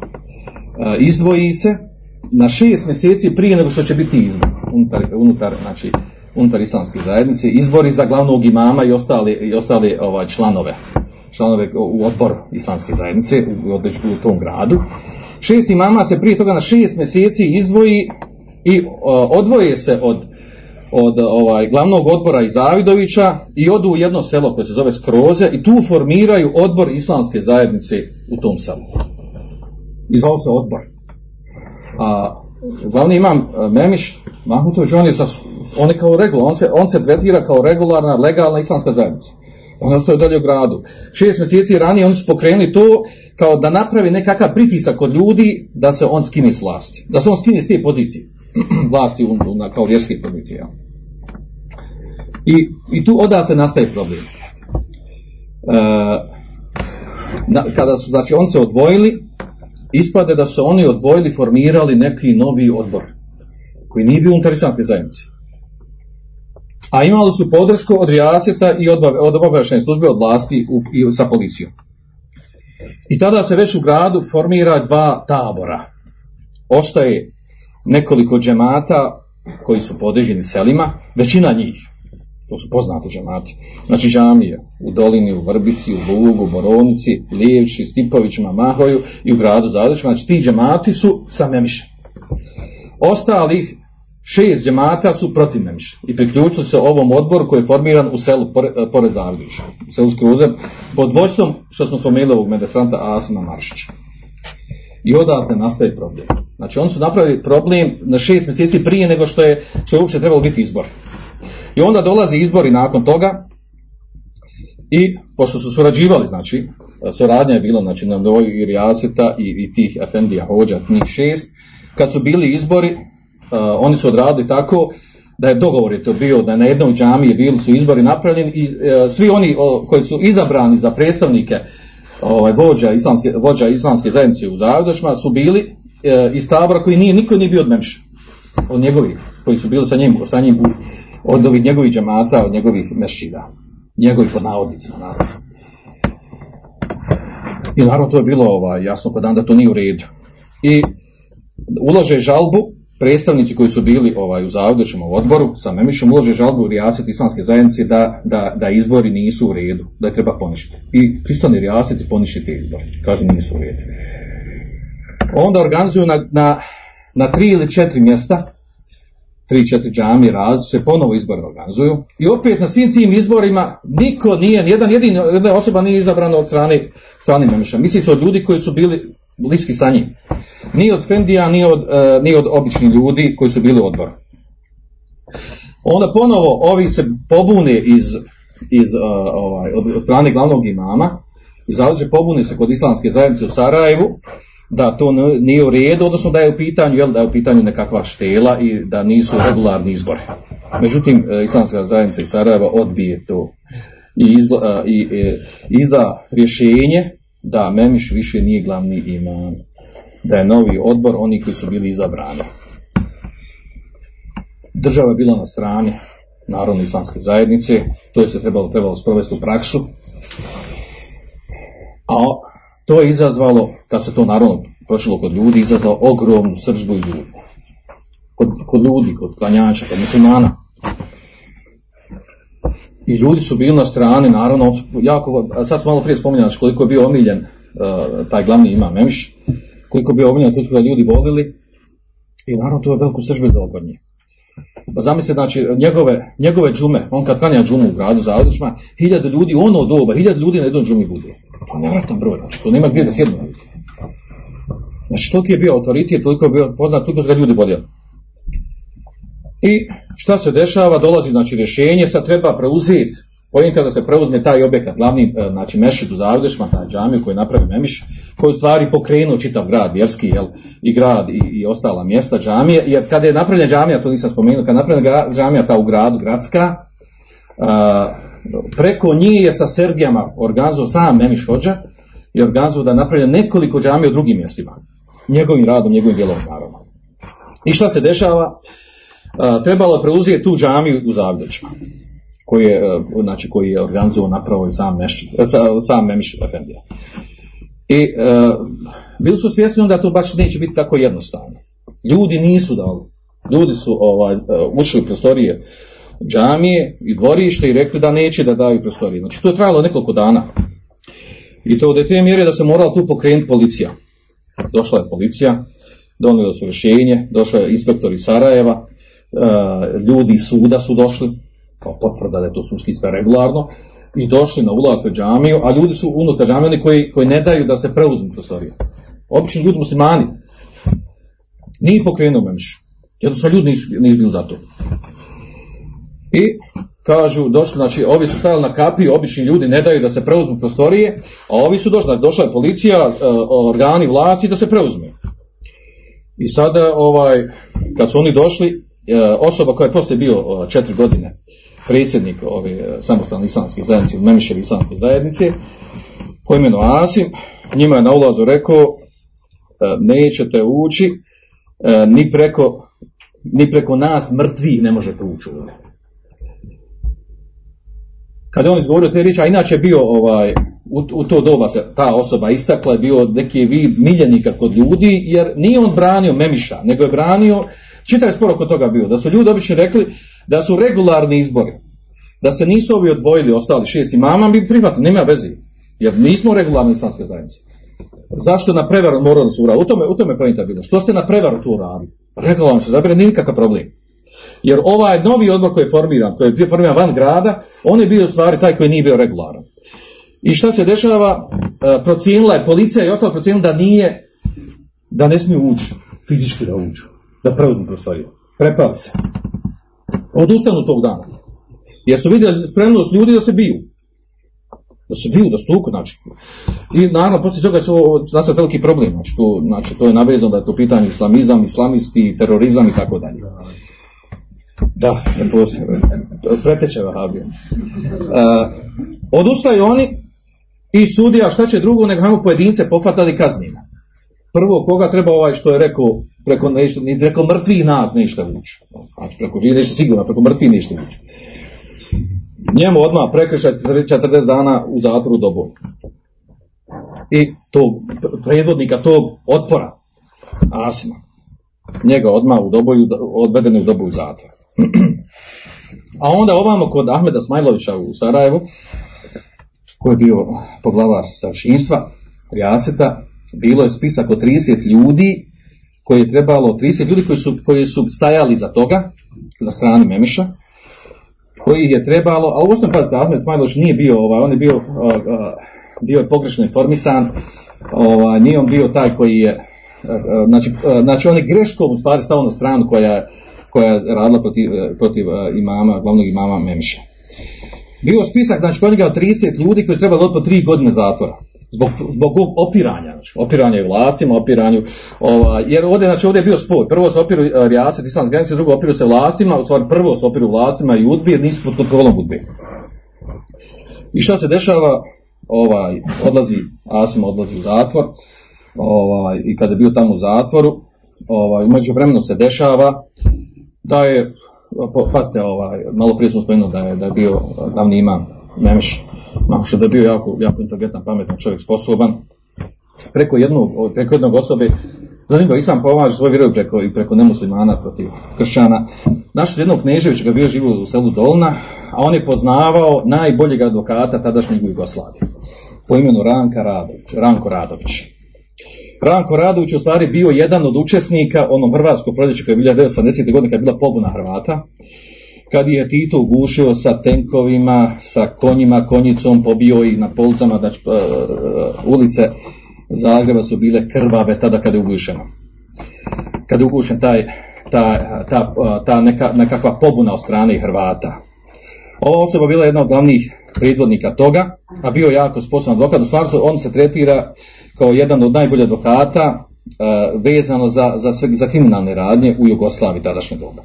izdvoji se na šest mjeseci prije nego što će biti izbor unutar, unutar, znači, unutar islamske zajednice, izbori za glavnog imama i ostali, i ostali ovaj, članove članove u odbor islamske zajednice u, u, tom gradu. Šest imama se prije toga na šest mjeseci izdvoji i o, odvoje se od od ovaj glavnog odbora iz Zavidovića i odu u jedno selo koje se zove Skroze i tu formiraju odbor islamske zajednice u tom selu. I zvao se odbor. A glavni imam Memiš, Mahmutović, on je, sa, on je kao regular, on se, on se tretira kao regularna, legalna islamska zajednica. On ostaje dalje u gradu. Šest mjeseci ranije oni su pokrenuli to kao da napravi nekakav pritisak kod ljudi da se on skine s vlasti. Da se on skine s te pozicije. [clears throat] vlasti na, kao vjerske pozicije. I, I tu odatle nastaje problem. E, na, kada su, znači, on se odvojili, ispade da su oni odvojili, formirali neki novi odbor, koji nije bio unutar islamske zajednice. A imali su podršku od Rijaseta i od, od obavešene službe od vlasti u, i sa policijom. I tada se već u gradu formira dva tabora. Ostaje nekoliko džemata koji su podređeni selima, većina njih, to su poznati džemati, znači džamije u Dolini, u Vrbici, u Lugu, u Boronici, Lijevči, Stipovićima, Mahoju i u gradu Zadoćima, znači ti džemati su sa Memišem. Ostalih šest džemata su protiv Memiša i priključili se ovom odboru koji je formiran u selu pored, pored Zadovića, u selu Skruze, pod vojstvom, što smo spomenuli ovog medesanta Asima Maršića. I odatle nastaje problem. Znači oni su napravili problem na šest mjeseci prije nego što je, što je uopće trebalo biti izbor. I onda dolazi izbori nakon toga i pošto su surađivali, znači, suradnja je bila znači, na nivou i i, i tih Efendija Hođa, njih šest, kad su bili izbori, uh, oni su odradili tako da je dogovor je to bio da na jednom džamiji bili su izbori napravljeni i uh, svi oni o, koji su izabrani za predstavnike ovaj, vođa, islamske, vođa islamske zajednice u Zavdošma su bili uh, iz tabora koji nije, niko nije bio od Memša, od njegovih, koji su bili sa njim, sa njim u, od ovih njegovih džamata, od njegovih mešćida, njegovih pod navodnicima, naravno. I naravno to je bilo ovaj, jasno kod da to nije u redu. I ulože žalbu, predstavnici koji su bili ovaj, u Zavdećem odboru sa Memišom, ulože žalbu u Rijaset islamske zajednice da, da, da izbori nisu u redu, da je treba poništiti. I pristani Rijaset i poništiti te izbori. Kažu nisu u redu. Onda organizuju na, na, na tri ili četiri mjesta tri, četiri džami raz, se ponovo izbori organizuju i opet na svim tim izborima niko nije, jedan jedini jedna osoba nije izabrana od strane strane Memeša. Misli se od ljudi koji su bili bliski sa njim. Ni od Fendija, ni od, uh, ni od običnih ljudi koji su bili u odboru. Onda ponovo ovi se pobune iz, iz uh, ovaj, od, strane glavnog imama i zavrđe pobune se kod islamske zajednice u Sarajevu da to nije u redu, odnosno da je u pitanju, jel, da je u pitanju nekakva štela i da nisu regularni izbori. Međutim, Islamska zajednica iz Sarajeva odbije to i, izla, i, i izda rješenje da Memiš više nije glavni imam, da je novi odbor oni koji su bili izabrani. Država je bila na strani Narodne islamske zajednice, to je se trebalo, trebalo sprovesti u praksu, a to je izazvalo, kad se to naravno prošlo kod ljudi, izazvalo ogromnu sržbu i ljudi. Kod, kod ljudi, kod klanjača, kod muslimana. I ljudi su bili na strani, naravno, jako, sad malo prije spominjali koliko je bio omiljen uh, taj glavni imam Memiš, koliko je bio omiljen, to su ga ljudi volili i naravno to je veliku sržbu da kod njih. Pa zamislite, znači, njegove, njegove džume, on kad klanja džumu u gradu za hiljade ljudi, ono doba, hiljade ljudi na jednom džumi bude. To je nevratan broj, znači, to nema gdje da sjednu. Znači, toliki je bio autoritet, toliko je bio poznat, toliko su ga ljudi voljeli. I šta se dešava, dolazi, znači, rješenje, sad treba preuzeti, pojenta da se preuzme taj objekat, glavni, znači, mešit u Zavdešma, taj džamiju koji je napravio Memiš, koji u stvari pokrenuo čitav grad, vjerski, jel, i grad i, i ostala mjesta džamije, jer kada je napravljena džamija, to nisam spomenuo, kada je napravljena džamija ta u gradu, gradska, a, preko njih je sa Sergijama organizovao sam Memiš Hođa i organizovao da napravlja nekoliko džamija u drugim mjestima. Njegovim radom, njegovim djelom naravno. I šta se dešava? A, trebalo je preuzeti tu džamiju u Zavdečima koji je, znači, koji je organizovao napravo i sam, meš, sam Memiš Efendija. I e, bili su svjesni da to baš neće biti tako jednostavno. Ljudi nisu dali. Ljudi su ovaj, ušli u prostorije džamije i dvorište i rekli da neće da daju prostorije. Znači to je trajalo nekoliko dana. I to do te mjere da se morala tu pokrenuti policija. Došla je policija, donijela su rješenje, došao je inspektor iz Sarajeva, ljudi iz suda su došli, kao potvrda da je to sudski sve regularno, i došli na ulaz pred džamiju, a ljudi su unutar džamije koji, koji ne daju da se preuzmu prostorije. Obični ljudi muslimani. Nije pokrenuo Memiš. Jednostavno ljudi nisu, nisu bili za to. I kažu, došli, znači, ovi su stajali na kapi, obični ljudi ne daju da se preuzmu prostorije, a ovi su došli, znači, došla je policija, organi vlasti da se preuzme. I sada, ovaj, kad su oni došli, osoba koja je poslije bio četiri godine, predsjednik ove samostalne islamske zajednice, Memiševi islamske zajednice, po imenu Asim, njima je na ulazu rekao, nećete ući, ni preko, ni preko nas mrtvi ne možete ući. Kada je on izgovorio te riječi, a inače bio ovaj, u, u to doba se ta osoba istakla, je bio neki vid miljenika kod ljudi, jer nije on branio Memiša, nego je branio, čitav sporo kod toga bio, da su ljudi obično rekli da su regularni izbori, da se nisu ovi odvojili, ostali šest imama, bi prihvatili, nema vezi, jer nismo regularni islamske zajednice. Zašto na prevaru morali da su uradili? U tome, u tome pojenta bilo. Što ste na prevaru tu uradili? Regularno se zabire, nije nikakav problem. Jer ovaj novi odbor koji je formiran, koji je bio formiran van grada, on je bio u stvari taj koji nije bio regularan. I šta se dešava? E, procijenila je policija i ostalo procijenila da nije da ne smiju ući, fizički da uđu, da preuzmu prostoriju. Prepali se. Odustanu tog dana. Jer su vidjeli spremnost ljudi da se biju. Da se biju, da stuku, znači. I naravno, poslije toga su nastao veliki problem. Znači, to, znači, to je navezano da je to pitanje islamizam, islamisti, terorizam i tako dalje. Da, ne postoje. Preteče Vahabija. Uh, odustaju oni i sudija šta će drugo nego hajmo pojedince pohvatali kaznima. Prvo koga treba ovaj što je rekao preko nešto, ni preko mrtvih nas ništa vući. Znači preko živih nešto sigurno, preko mrtvih ništa vući. Njemu odmah prekršaj 40 dana u zatvoru do. I to predvodnika tog otpora, Asima, njega odmah u doboju, odvedene u doboju zatvora. A onda ovamo kod Ahmeda Smajlovića u Sarajevu, koji je bio poglavar staršinstva, Rijaseta, bilo je spisak od 30 ljudi koji je trebalo, 30 ljudi koji su, koji su stajali za toga, na strani Memiša, koji je trebalo, a ovo sam pazite, Ahmed Smajlović nije bio, ovaj, on je bio, uh, bio je pogrešno informisan, ovaj, nije on bio taj koji je, uh, znači, znači on je greškom u stvari stao na stranu koja, koja je radila protiv, protiv imama, glavnog imama Memiša. Bio spisak, znači kod njega 30 ljudi koji trebali po tri godine zatvora. Zbog, zbog opiranja, znači, opiranja i vlastima, opiranju, ova, jer ovdje, znači, ovdje je bio spoj. Prvo se opiru uh, rijaset, islamske granice, drugo opiru se vlastima, u stvari prvo se opiru vlastima i udbi, jer nisu pod kontrolom udbi. I šta se dešava? Ovaj, odlazi, Asim odlazi u zatvor, ovaj, i kada je bio tamo u zatvoru, ovaj, umeđu vremenu se dešava da je Pazite, ovaj, malo prije smo spomenuli da je, da je bio glavni imam Memeš, što da je bio jako, jako inteligentan, pametan čovjek, sposoban. Preko jednog, preko jednog osobe, zanimljivo, Islam pomaže svoj vjerovi preko, i preko nemuslimana protiv kršćana. Našli jednog Kneževića ga bio živio u selu Dolna, a on je poznavao najboljeg advokata tadašnjeg u Jugoslaviji. Po imenu Ranka Radović, Ranko Radović. Ranko Radović u stvari bio jedan od učesnika onom hrvatskog proljeća koje je 1980. godine kad je bila pobuna Hrvata, kad je Tito ugušio sa tenkovima, sa konjima, konjicom, pobio ih na policama, da uh, ulice Zagreba su bile krvave tada kada je ugušeno. Kada je ugušen taj, ta, ta, ta neka, nekakva pobuna od strane Hrvata. Ova osoba bila jedna od glavnih predvodnika toga, a bio jako sposoban advokat, u stvari on se tretira kao jedan od najboljih advokata uh, vezano za, za, sve, za kriminalne radnje u Jugoslaviji tadašnje doba.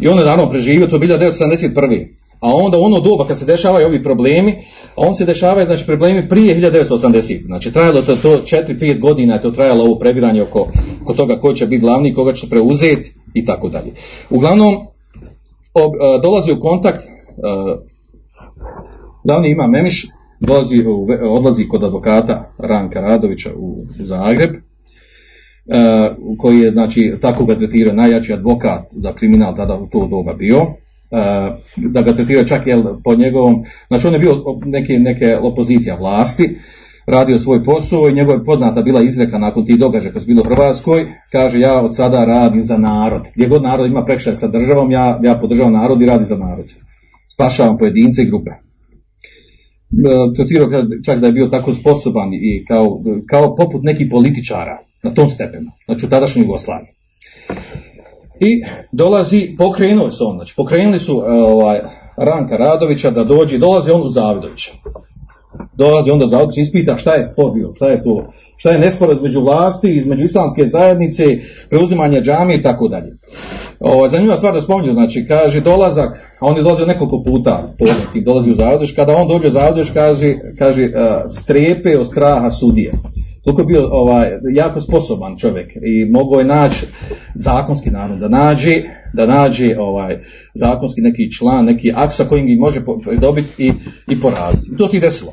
I on je naravno preživio, to je 1971. A onda u ono doba kad se dešavaju ovi problemi, a on se dešavaju znači, problemi prije 1980. Znači trajalo to, to 4-5 godina je to trajalo ovo prebiranje oko, oko toga ko će biti glavni, koga će preuzeti i tako dalje. Uglavnom, ob, uh, dolazi u kontakt uh, glavni ima Memiš, dolazi, odlazi kod advokata Ranka Radovića u, Zagreb, uh, koji je, znači, tako ga tretirao najjači advokat za kriminal tada u to doba bio, uh, da ga tretirao čak jel, po njegovom, znači on je bio neke, neke opozicija vlasti, radio svoj posao i njegova je poznata bila izreka nakon tih događaja koji su bili u Hrvatskoj, kaže ja od sada radim za narod. Gdje god narod ima prekšaj sa državom, ja, ja podržavam narod i radim za narod. Spašavam pojedince i grupe tretirao čak da je bio tako sposoban i kao, kao poput nekih političara na tom stepenu, znači u tadašnjoj Jugoslaviji. I dolazi, pokrenuo se on, znači pokrenuli su ovaj, Ranka Radovića da dođe, dolazi on u Zavidovića. Dolazi onda Zavidović ispita šta je spor bio, šta je to, šta je nespor između vlasti, između islamske zajednice, preuzimanje džamije i tako dalje. Ovo, zanimljiva stvar da spominju, znači, kaže dolazak, a on je dolazio nekoliko puta, poznati, dolazi u Zavodeš, kada on dođe u Zavodeš, kaže, kaže uh, strepe od straha sudije. Toliko je bio ovaj, jako sposoban čovjek i mogao je naći zakonski narod, da nađe, da nađe ovaj, zakonski neki član, neki akt sa kojim ga može dobiti i, i poraziti. I to se i desilo.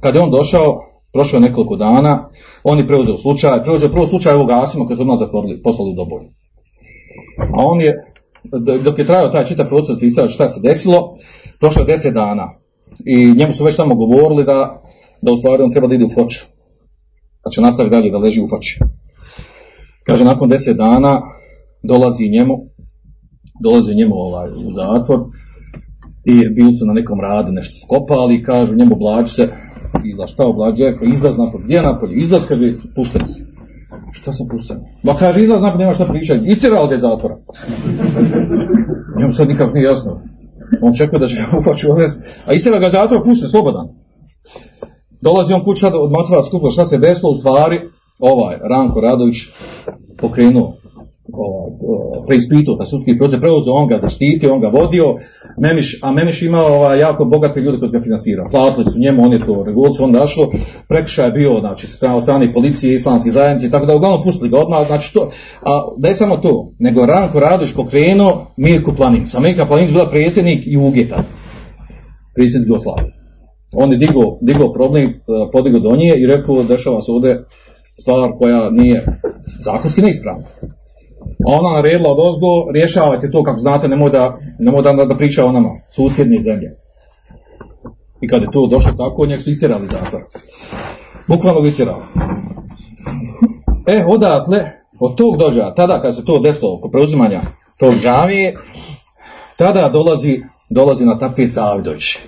Kada je on došao, prošlo je nekoliko dana, on je preuzeo slučaj, preuzeo prvo slučaj ovog Asima koji su odmah zatvorili, poslali u. A on je, dok je trajao taj čitav proces istražiti šta se desilo, prošlo je deset dana. I njemu su već tamo govorili da, da u stvari on treba da ide u foču. Da će nastaviti dalje da leži u foči. Kaže, nakon deset dana dolazi njemu, dolazi njemu ovaj, u zatvor i bili su na nekom radu nešto skopali i kažu njemu oblači se i za šta oblađe, izlaz napolje, gdje napolje, izlaz, kaže, pušteni se. Šta sam pušten? Ma kaže, izlaz nakon nema šta pričati. Istirali ga iz zatvora. Njemu sad nikak nije jasno. On čekuje da će ga [laughs] upaći u A istirali ga zatvora, pušten, slobodan. Dolazi on kuća od motiva skupila šta se desilo, u stvari, ovaj, Ranko Radović pokrenuo preispitao taj sudski proces, preuzeo, on ga zaštitio, on ga vodio, Memiš, a Memiš imao ovaj, jako bogate ljude koji su ga finansirali. Platili su njemu, on je to regulaciju, on dašlo, prekršaj je bio, znači, od strane policije, islamske zajednice, tako da uglavnom pustili ga odmah, znači to, a ne samo to, nego Ranko Radović pokrenuo Mirku Planincu. A Mirka Planincu bila predsjednik Juge tad, predsjednik Jugoslavije. On je digao, digao problem, eh, podigao do nje i rekao, dešava se ovdje stvar koja nije zakonski neispravna. Ona naredila od ozgo, rješavajte to kako znate, nemoj da, nemoj da, da priča o nama, susjedne zemlje. I kad je to došlo tako, njeg su istjerali zatvor. Bukvalno ga istjerali. E, odatle, od tog dođa, tada kad se to desilo oko preuzimanja tog džamije, tada dolazi, dolazi na tapet Savidović.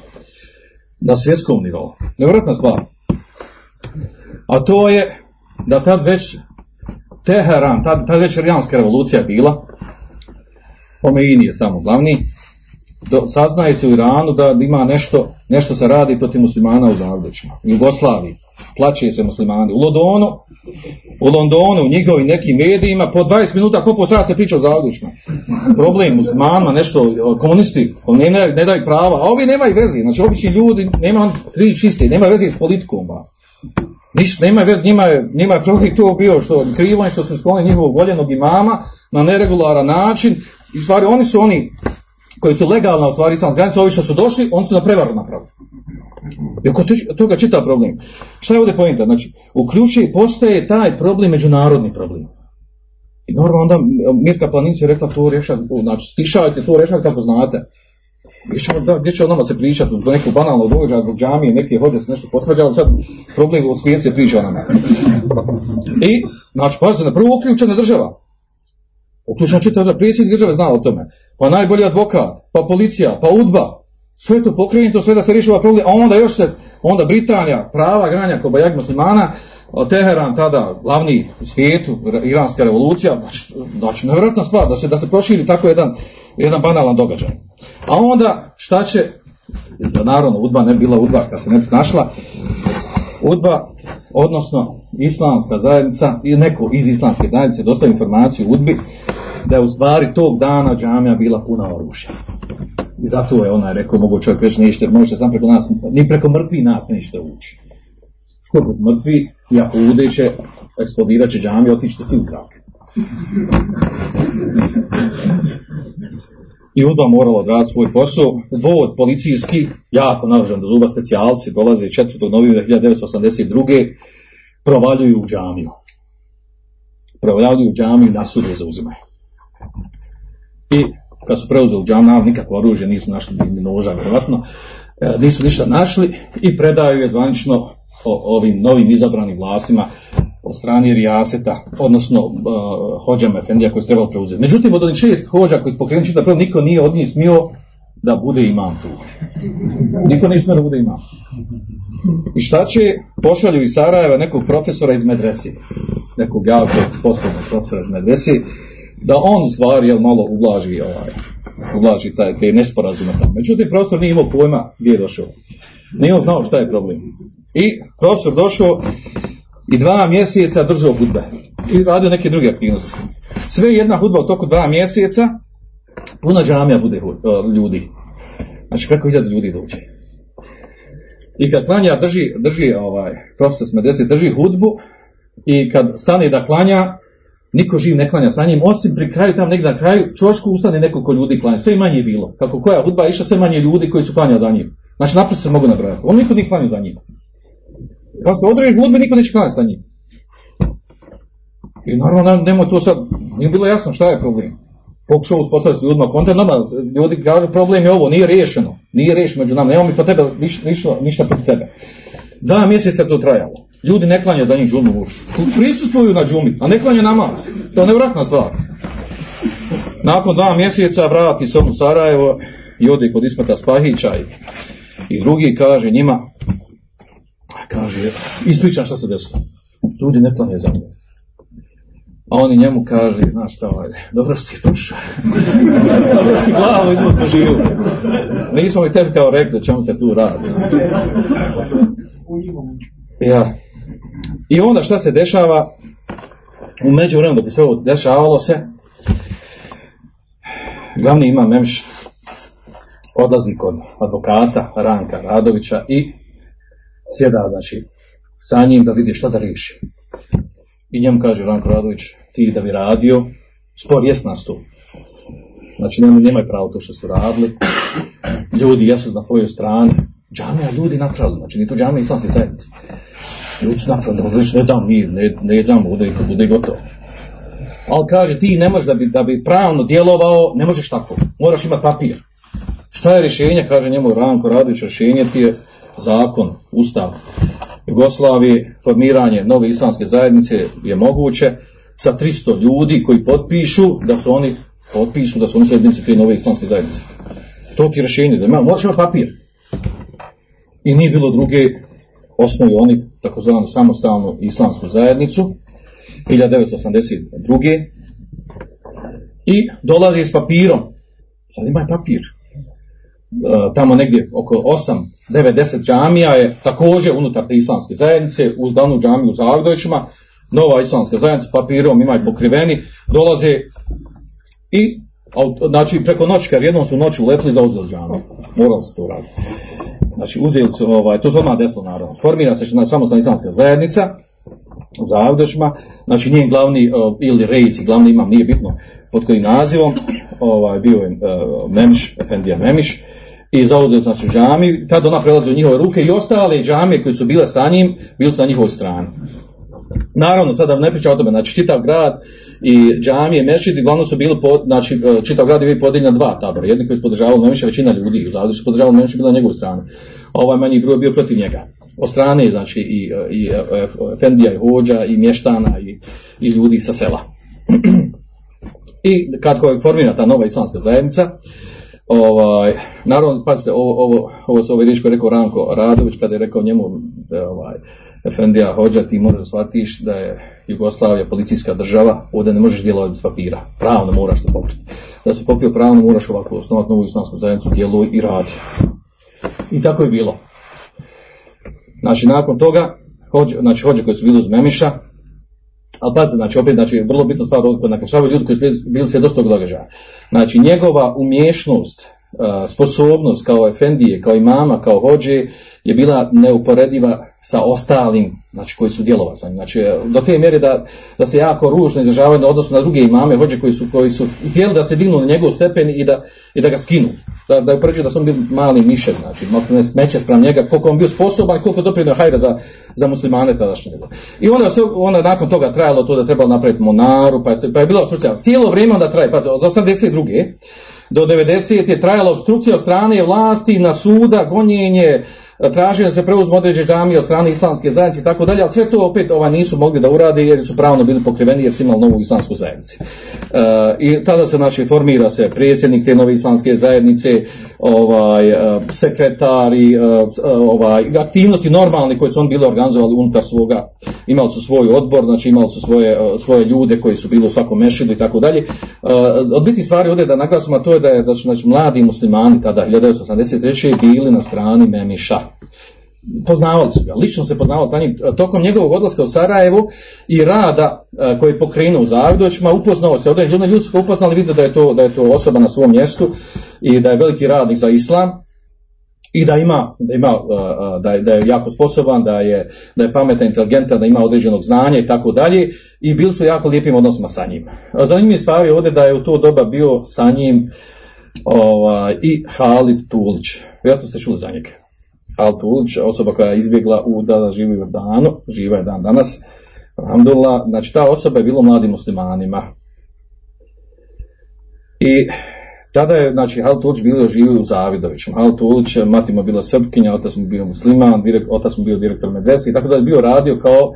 Na svjetskom nivou. Nevjerojatna stvar. A to je da tad već Teheran, tad, tad već rijanska revolucija bila, Homeini je tamo glavni, do, saznaje se u Iranu da ima nešto, nešto se radi protiv muslimana u Zagrebićima, u Jugoslaviji, plaće se muslimani. U Londonu, u Londonu, u njihovim nekim medijima, po 20 minuta, po sat se priča o Zagrebićima. Problem muslimanima, nešto, komunisti, ne, ne, ne daju prava, a ovi nemaju veze, znači obični ljudi, nema tri čiste, nema veze s politikom, ba. Ništa, nema njima je, njima je protiv to bio što krivo što su sklonili njihovog voljenog imama na neregularan način i stvari oni su oni koji su legalna u stvari islamske granice, ovi što su došli, oni su na prevaru napravili. I oko toga čita problem. Šta je ovdje pojenta? Znači, u ključi postaje taj problem međunarodni problem. I normalno onda Mirka Planinci je rekla to rješati, znači stišavajte to rješati kako znate. Da, gdje će o nama se pričati, do neku banalnu događaja, zbog džamije, neke hođe se nešto potvrđali, sad problem u svijetu priča o nama. I, znači, pazite, na prvo uključena država. Uključena čita država, predsjednik države zna o tome. Pa najbolji advokat, pa policija, pa udba. Sve to pokrenuto, sve da se rješava problem, a onda još se, onda Britanija, prava granja kobajag muslimana, Teheran tada glavni u svijetu, iranska revolucija, znači, nevjerojatna stvar da se, da se proširi tako jedan, jedan banalan događaj. A onda šta će, naravno Udba ne bila Udba kad se ne našla, Udba, odnosno islamska zajednica i neko iz islamske zajednice dostaje informaciju Udbi da je u stvari tog dana džamija bila puna oružja. I zato je ona rekao, mogu čovjek reći nešte, jer možete sam preko nas, ni preko mrtvi nas nećete ući. Mrtvi, i ako udeće, eksplodirat će džamija, otićete svi u zrak. I Udba morala odraditi svoj posao. Vod policijski, jako naoružan do zuba specijalci, dolaze 4. novembra 1982. provaljuju u džamiju. Provaljuju u džamiju, na sude zauzimaju. I kad su preuzeli džamiju, nikakvo oružje, nisu našli ni noža, vjerojatno, e, nisu ništa našli i predaju je zvanično ovim novim izabranim vlastima od strane Rijaseta, odnosno uh, hođama Efendija koji su trebali preuzeti. Međutim, od onih šest hođa koji su pokrenuli čitav niko nije od njih smio da bude imam tu. Niko nije smio da bude imam. I šta će? Pošalju iz Sarajeva nekog profesora iz medresi, nekog jako poslovnog profesora iz medresi, da on stvari jel, malo ublaži ovaj, ublaži taj, te nesporazume tamo. Međutim, profesor nije imao pojma gdje je došao. Nije on znao šta je problem. I profesor došao i dva mjeseca držao hudbe i radio neke druge aktivnosti. Sve jedna hudba u toku dva mjeseca, puna džamija bude ljudi. Znači preko hiljada ljudi dođe. I kad klanja drži, drži ovaj, profesor Smedesi drži hudbu i kad stane da klanja, niko živ ne klanja sa njim, osim pri kraju, tam negdje na kraju, čošku ustane nekoliko ljudi klanja, sve manje je bilo. Kako koja hudba išla, sve manje ljudi koji su klanjali za njim. Znači naprosto se mogu nabrojati. On niko nije za njim. Kad se održi hudbe, niko neće klanjati sa njim. I naravno, nemoj to sad, nije bilo jasno šta je problem. Pokušao uspostaviti ljudima kontent, nama ljudi kažu problem je ovo, nije riješeno, nije riješeno među nama, nemamo mi to tebe, ništa, ništa protiv tebe. Dva mjeseca to trajalo. Ljudi ne klanjaju za njih džumu uopšte. Prisustvuju na džumi, a ne klanja namaz. To je nevratna stvar. Nakon dva mjeseca vrati se u Sarajevo i ode kod Ismeta Spahića i, i drugi kaže njima, kaže, ispričam šta se desilo. Ljudi ne klanjaju za njim. A oni njemu kaže, znaš šta, dobro si došao. [laughs] dobro si glavu izvukao živu. Nismo mi tebi kao rekli čemu se tu radi. Ja. I onda šta se dešava? U međuvremenu dok bi se ovo dešavalo se, glavni ima Memš odlazi kod advokata Ranka Radovića i sjeda znači sa njim da vidi šta da riješi. I njemu kaže Ranko Radović, ti da bi radio, spor jest nastup. Znači nemaju pravo to što su radili. Ljudi jesu na tvojoj strani. Džamija ljudi napravili, znači ni to džamija islamske zajednice. Ljudi su napravili, da reći ne dam mir, ne, ne dam, bude, bude gotovo. Ali kaže, ti ne možeš da bi, da bi pravno djelovao, ne možeš tako. Moraš imati papir. Šta je rješenje? Kaže njemu Ranko Radović, rješenje ti je zakon, ustav Jugoslavije, formiranje nove islamske zajednice je moguće sa 300 ljudi koji potpišu da su oni potpišu da su oni sljednici te nove islamske zajednice. To ti je rješenje, da ima, moraš imati papir. I nije bilo druge osnovi oni takozvanu samostalnu islamsku zajednicu 1982. I dolazi s papirom. Sad ima papir. E, tamo negdje oko 8, 9, 10 džamija je također unutar te islamske zajednice, uz danu džamiju u Zagdovićima, nova islamska zajednica, papirom imaju pokriveni, dolaze i znači preko noći, kad jednom su noći uletili za uzeli džamiju. Moralo se to raditi. Znači uzeli su, ovaj, to su odmah desno naravno. Formira se samostalna islamska zajednica, u Zavdošima, znači njen glavni ili rejs glavni imam, nije bitno pod kojim nazivom, ovaj, bio je uh, Memiš, Efendija Memiš, i zauzeo znači džami, tad ona prelazi u njihove ruke i ostale džame koje su bile sa njim, bili su na njihovoj strani. Naravno, sada ne pričam o tome, znači čitav grad i džamije, mešidi, glavno su bili, pod, znači uh, čitav grad je bio podijeljen na dva tabora, jedni koji su podržavali Memiša, većina ljudi u Zavdošu podržavali Memiša, bila na njegovoj strani. Ovaj manji broj bio protiv njega od strane znači i, i Efendija i Hođa i mještana i, i ljudi sa sela. [clears throat] I kad je formira ta nova islamska zajednica, ovaj, naravno, pazite, ovo, ovo, ovo su ove riječi je rekao Ranko Radović, kada je rekao njemu, ovaj, Efendija Hođa, ti možeš shvatiš da je Jugoslavija policijska država, ovdje ne možeš djelovati bez papira, pravno moraš se pokriti. Da se pokrio pravno moraš ovako osnovati novu islamsku zajednicu, djeluj i radi. I tako je bilo. Znači, nakon toga, hođe, znači, hođe koji su bili uz Memiša, ali pazite, znači, opet, znači, vrlo bitno stvar kod nakašavaju ljudi koji su bili svjedoci tog događaja. Znači, njegova umješnost, sposobnost kao efendije, kao imama, kao hođe, je bila neuporediva sa ostalim, znači koji su njim. Znači, do te mjere da, da se jako ružno izražavaju na odnosu na druge imame, hođe koji su, koji su htjeli da se dignu na njegov stepen i da, i da ga skinu. Da, da upređuju da su on bili mali mišev, znači, ne smeće sprem njega, koliko on bio sposoban koliko doprinio hajra za, za muslimane tadašnje. I onda se onda nakon toga trajalo to da trebalo napraviti monaru, pa je, pa je bila obstrukcija. Cijelo vrijeme onda traje, pa od 82. do 90. je trajala obstrukcija od strane vlasti na suda, gonjenje, tražio da se preuzmu određene džamije od strane islamske zajednice i tako dalje, ali sve to opet ova nisu mogli da urade jer su pravno bili pokriveni jer su imali novu islamsku zajednicu. E, I tada se znači formira se predsjednik te nove islamske zajednice, ovaj e, sekretari, e, ovaj aktivnosti normalne koje su on bili organizovali unutar svoga, imali su svoj odbor, znači imali su svoje, svoje ljude koji su bili u svakom mešidu i tako dalje. Od bitnih stvari ovdje da naglasimo to je da, je, da su znači, mladi muslimani tada 1983. bili na strani Memiša poznavali su ga, lično se poznavali sa njim tokom njegovog odlaska u Sarajevu i rada koji je pokrenuo u Zavidovićima, upoznao se, određeni ljudi su upoznali, vidio da je, to, da je to osoba na svom mjestu i da je veliki radnik za islam i da ima, da, ima, da, je, da je jako sposoban, da je, da je pametan, inteligentan, da ima određenog znanja i tako dalje i bili su jako lijepim odnosima sa njim. Zanimljiv stvar je ovdje da je u to doba bio sa njim ovaj, i Halid Tulić. Vjerojatno ste čuli za njega. Al-Tulić, osoba koja je izbjegla u da živi u živa je dan danas, Alhamdulillah, znači ta osoba je bilo mladim muslimanima. I tada je, znači, Hal Tulić bilo živio u Zavidovićem. Hal Tulić, mati mu bila srpkinja, otac mu bio musliman, direkt, otac mu bio direktor medrese tako da je bio radio kao,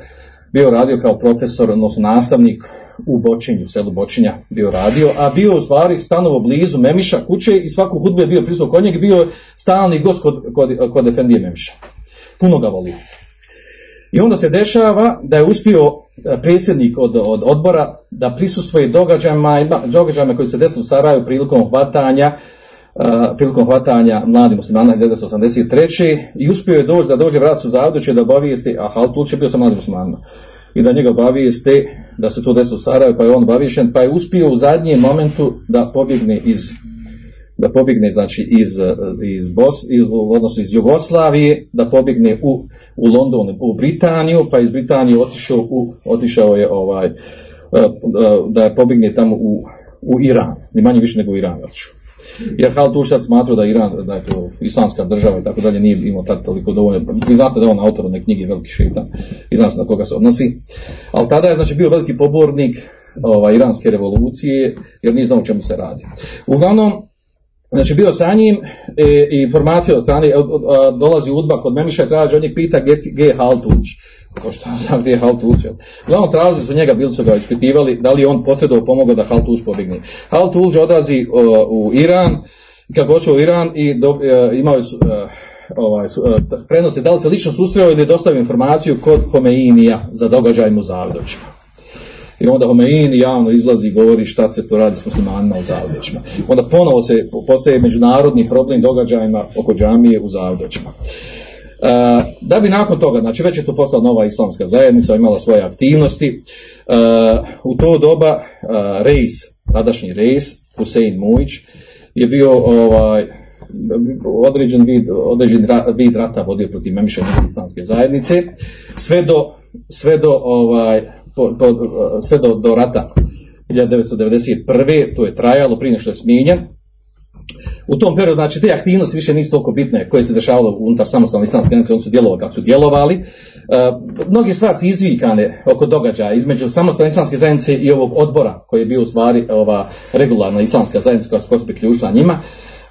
bio radio kao profesor, odnosno nastavnik u Bočinju, u selu Bočinja bio radio, a bio u stvari stanovo blizu Memiša kuće i svaku hudbu je bio prisutan kod njega, bio stalni gost kod, kod, kod Efendije Memiša. Puno ga volio. I onda se dešava da je uspio e, predsjednik od, od odbora da prisustvuje događajima, ima- događajima koji se desili u Saraju prilikom hvatanja prilikom hvatanja mladih muslimana 1983. i uspio je doći da dođe vrat su Zavduće da obavijesti, a Haltuć je bio sa mladim muslimanima i da njega obavijesti da se to desilo u Sarajevu, pa je on obavišen, pa je uspio u zadnjem momentu da pobjegne iz da pobjegne znači iz, iz, Bos, iz, odnosno iz Jugoslavije, da pobjegne u, u London, u Britaniju, pa iz Britanije otišao, u, otišao je ovaj, e, e, da je pobjegne tamo u, u Iran, ni manje više nego u Iran otišao. Jer Haltuš sad smatrao da Iran, da je to islamska država i tako dalje, nije imao tad toliko dovoljno. Vi znate da je on autor one knjige Veliki šeitan i zna se na koga se odnosi. Ali tada je znači bio veliki pobornik ovaj, iranske revolucije, jer nije znao o čemu se radi. Uglavnom, Znači bio sa njim e, i informacija od strane, od, od, a, dolazi Udba kod Memiša i traži, njeg pita gdje, je Haltuć. Ko šta znam gdje je Haltuć. Uglavnom tražili su njega, bili su ga ispitivali, da li on posredovao pomogao da Haltuć pobjegne. Haltuć odlazi o, u Iran, kako došao u Iran i do, e, imao su- e, ovaj, su- e, prenosi da li se lično susreo ili dostavio informaciju kod Homeinija za događaj mu Zavidovićima. I onda Homeini javno izlazi i govori šta se to radi s muslimanima u Zavdećima. Onda ponovo se postaje međunarodni problem događajima oko džamije u Zavdećima. E, da bi nakon toga, znači već je to postala nova islamska zajednica, imala svoje aktivnosti, e, u to doba e, Reis, tadašnji Reis, Husein Mujić, je bio ovaj, određen vid, određen vid rata vodio protiv Memiša islamske zajednice, sve do, sve do, ovaj, po, po, sve do, do rata 1991. to je trajalo prije što je smijenjen. U tom periodu, znači, te aktivnosti više nisu toliko bitne koje se dešavalo unutar samostalne islamske zajednice, oni su djelovali kako su djelovali. E, mnogi stvari su izvikane oko događaja između samostalne islamske zajednice i ovog odbora koji je bio u stvari ova regularna islamska zajednica koja se priključila njima.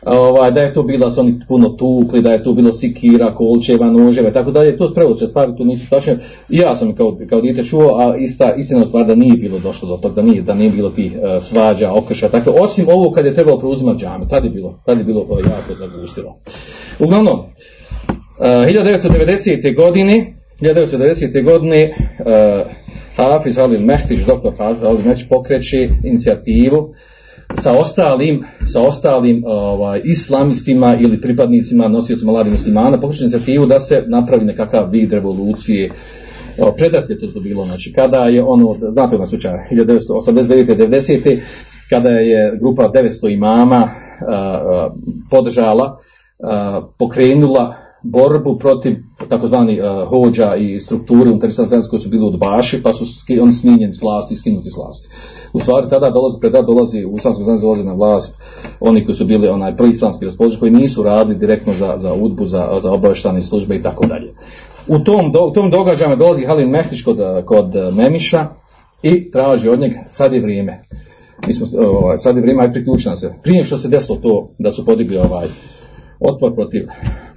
Ovaj, da je to bilo da su oni puno tukli, da je tu bilo sikira, kolčeva, noževa tako dalje, to su prevoće stvari, tu nisu tačne. Ja sam kao, kao dijete čuo, a ista, istina je stvar da nije bilo došlo do toga, da nije, da nije bilo tih e, svađa, okrša, tako, osim ovo kad je trebalo preuzimati džame, tad je bilo, tad je bilo e, jako zagustilo. Uglavnom, e, 1990. godine, 1990. godine, Hafiz Alin Mehtić, doktor Hafiz Alin Mehtić pokreće inicijativu sa ostalim, sa ostalim ovaj, islamistima ili pripadnicima nosiocima mladih muslimana pokreće inicijativu da se napravi nekakav vid revolucije Evo, predat je to bilo, znači kada je ono, znate na slučaj, 1989. 90. kada je grupa 900 imama a, podržala, a, pokrenula borbu protiv takozvani uh, hođa i strukture unutar islamske koji su bili udbaši, pa su oni smijenjeni s vlasti, skinuti s vlasti. U stvari tada dolazi, pred tada dolazi, u islamskoj zajednici dolazi na vlast oni koji su bili onaj proislamski raspoloženi, koji nisu radili direktno za, za udbu, za, za obaveštane službe i tako dalje. U tom, do, tom događaju dolazi Halin Mehtić kod, kod eh, Memiša i traži od njeg, sad je vrijeme. Mi smo, ovaj, sad je vrijeme, aj priključi nam se. Prije što se desilo to da su podigli ovaj otpor protiv,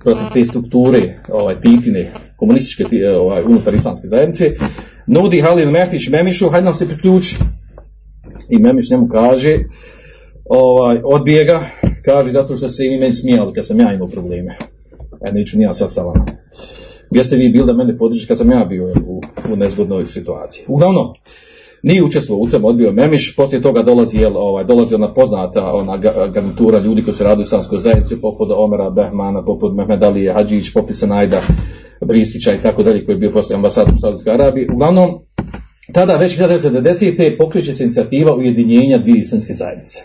protiv te strukture ovaj, titine komunističke ti- ovaj, unutar islamske zajednice, nudi Halil Mehtić Memišu, hajde nam se priključi. I Memiš njemu kaže, ovaj, odbije ga, kaže zato što se vi meni smijali kad sam ja imao probleme. Ja neću ni ja sad sa vama. Gdje ste vi bili da mene podržite kad sam ja bio u, u nezgodnoj situaciji. Uglavnom, nije učestvovao u tom, odbio Memiš, poslije toga dolazi, jel, ovaj, dolazi ona poznata ona ga- garnitura ljudi koji su radili u islamskoj zajednici, poput Omera Behmana, poput Mehmed Alije Hadžić, poput Senajda Bristića i tako dalje, koji je bio poslije ambasador u Saudijskoj Arabiji. Uglavnom, tada već 1990. pokreće se inicijativa ujedinjenja dvije islamske zajednice.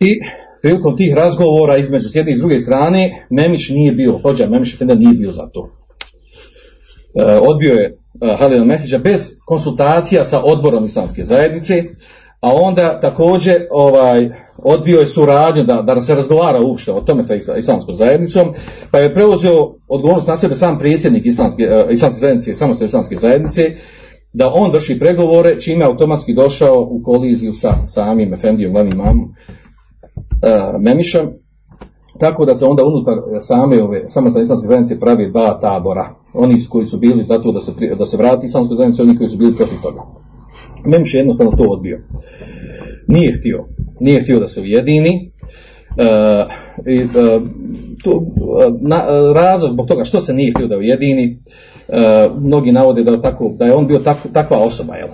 I prilikom tih razgovora između s jedne i s druge strane, Memić nije bio, hođa Memić Efenda nije bio za to. E, odbio je e, Halila Mehtića bez konsultacija sa odborom islamske zajednice, a onda također ovaj, odbio je suradnju da, da se razgovara uopšte o tome sa isla- islamskom zajednicom, pa je preuzeo odgovornost na sebe sam predsjednik islamske, e, islamske zajednice, samostalne islamske zajednice, da on vrši pregovore, čime je automatski došao u koliziju sa samim Efendijom, glavnim imamom, e, Memišem, tako da se onda unutar same ove samostalne islamske zajednice pravi dva tabora. Oni koji su bili zato da se, da se vrati islamskoj zajednici, oni koji su bili protiv toga. Memiš je jednostavno to odbio. Nije htio, nije htio da se ujedini. E, i, e, tu, na, razlog zbog toga što se nije htio da ujedini, e, mnogi navode da tako, da je on bio tak, takva osoba, jel?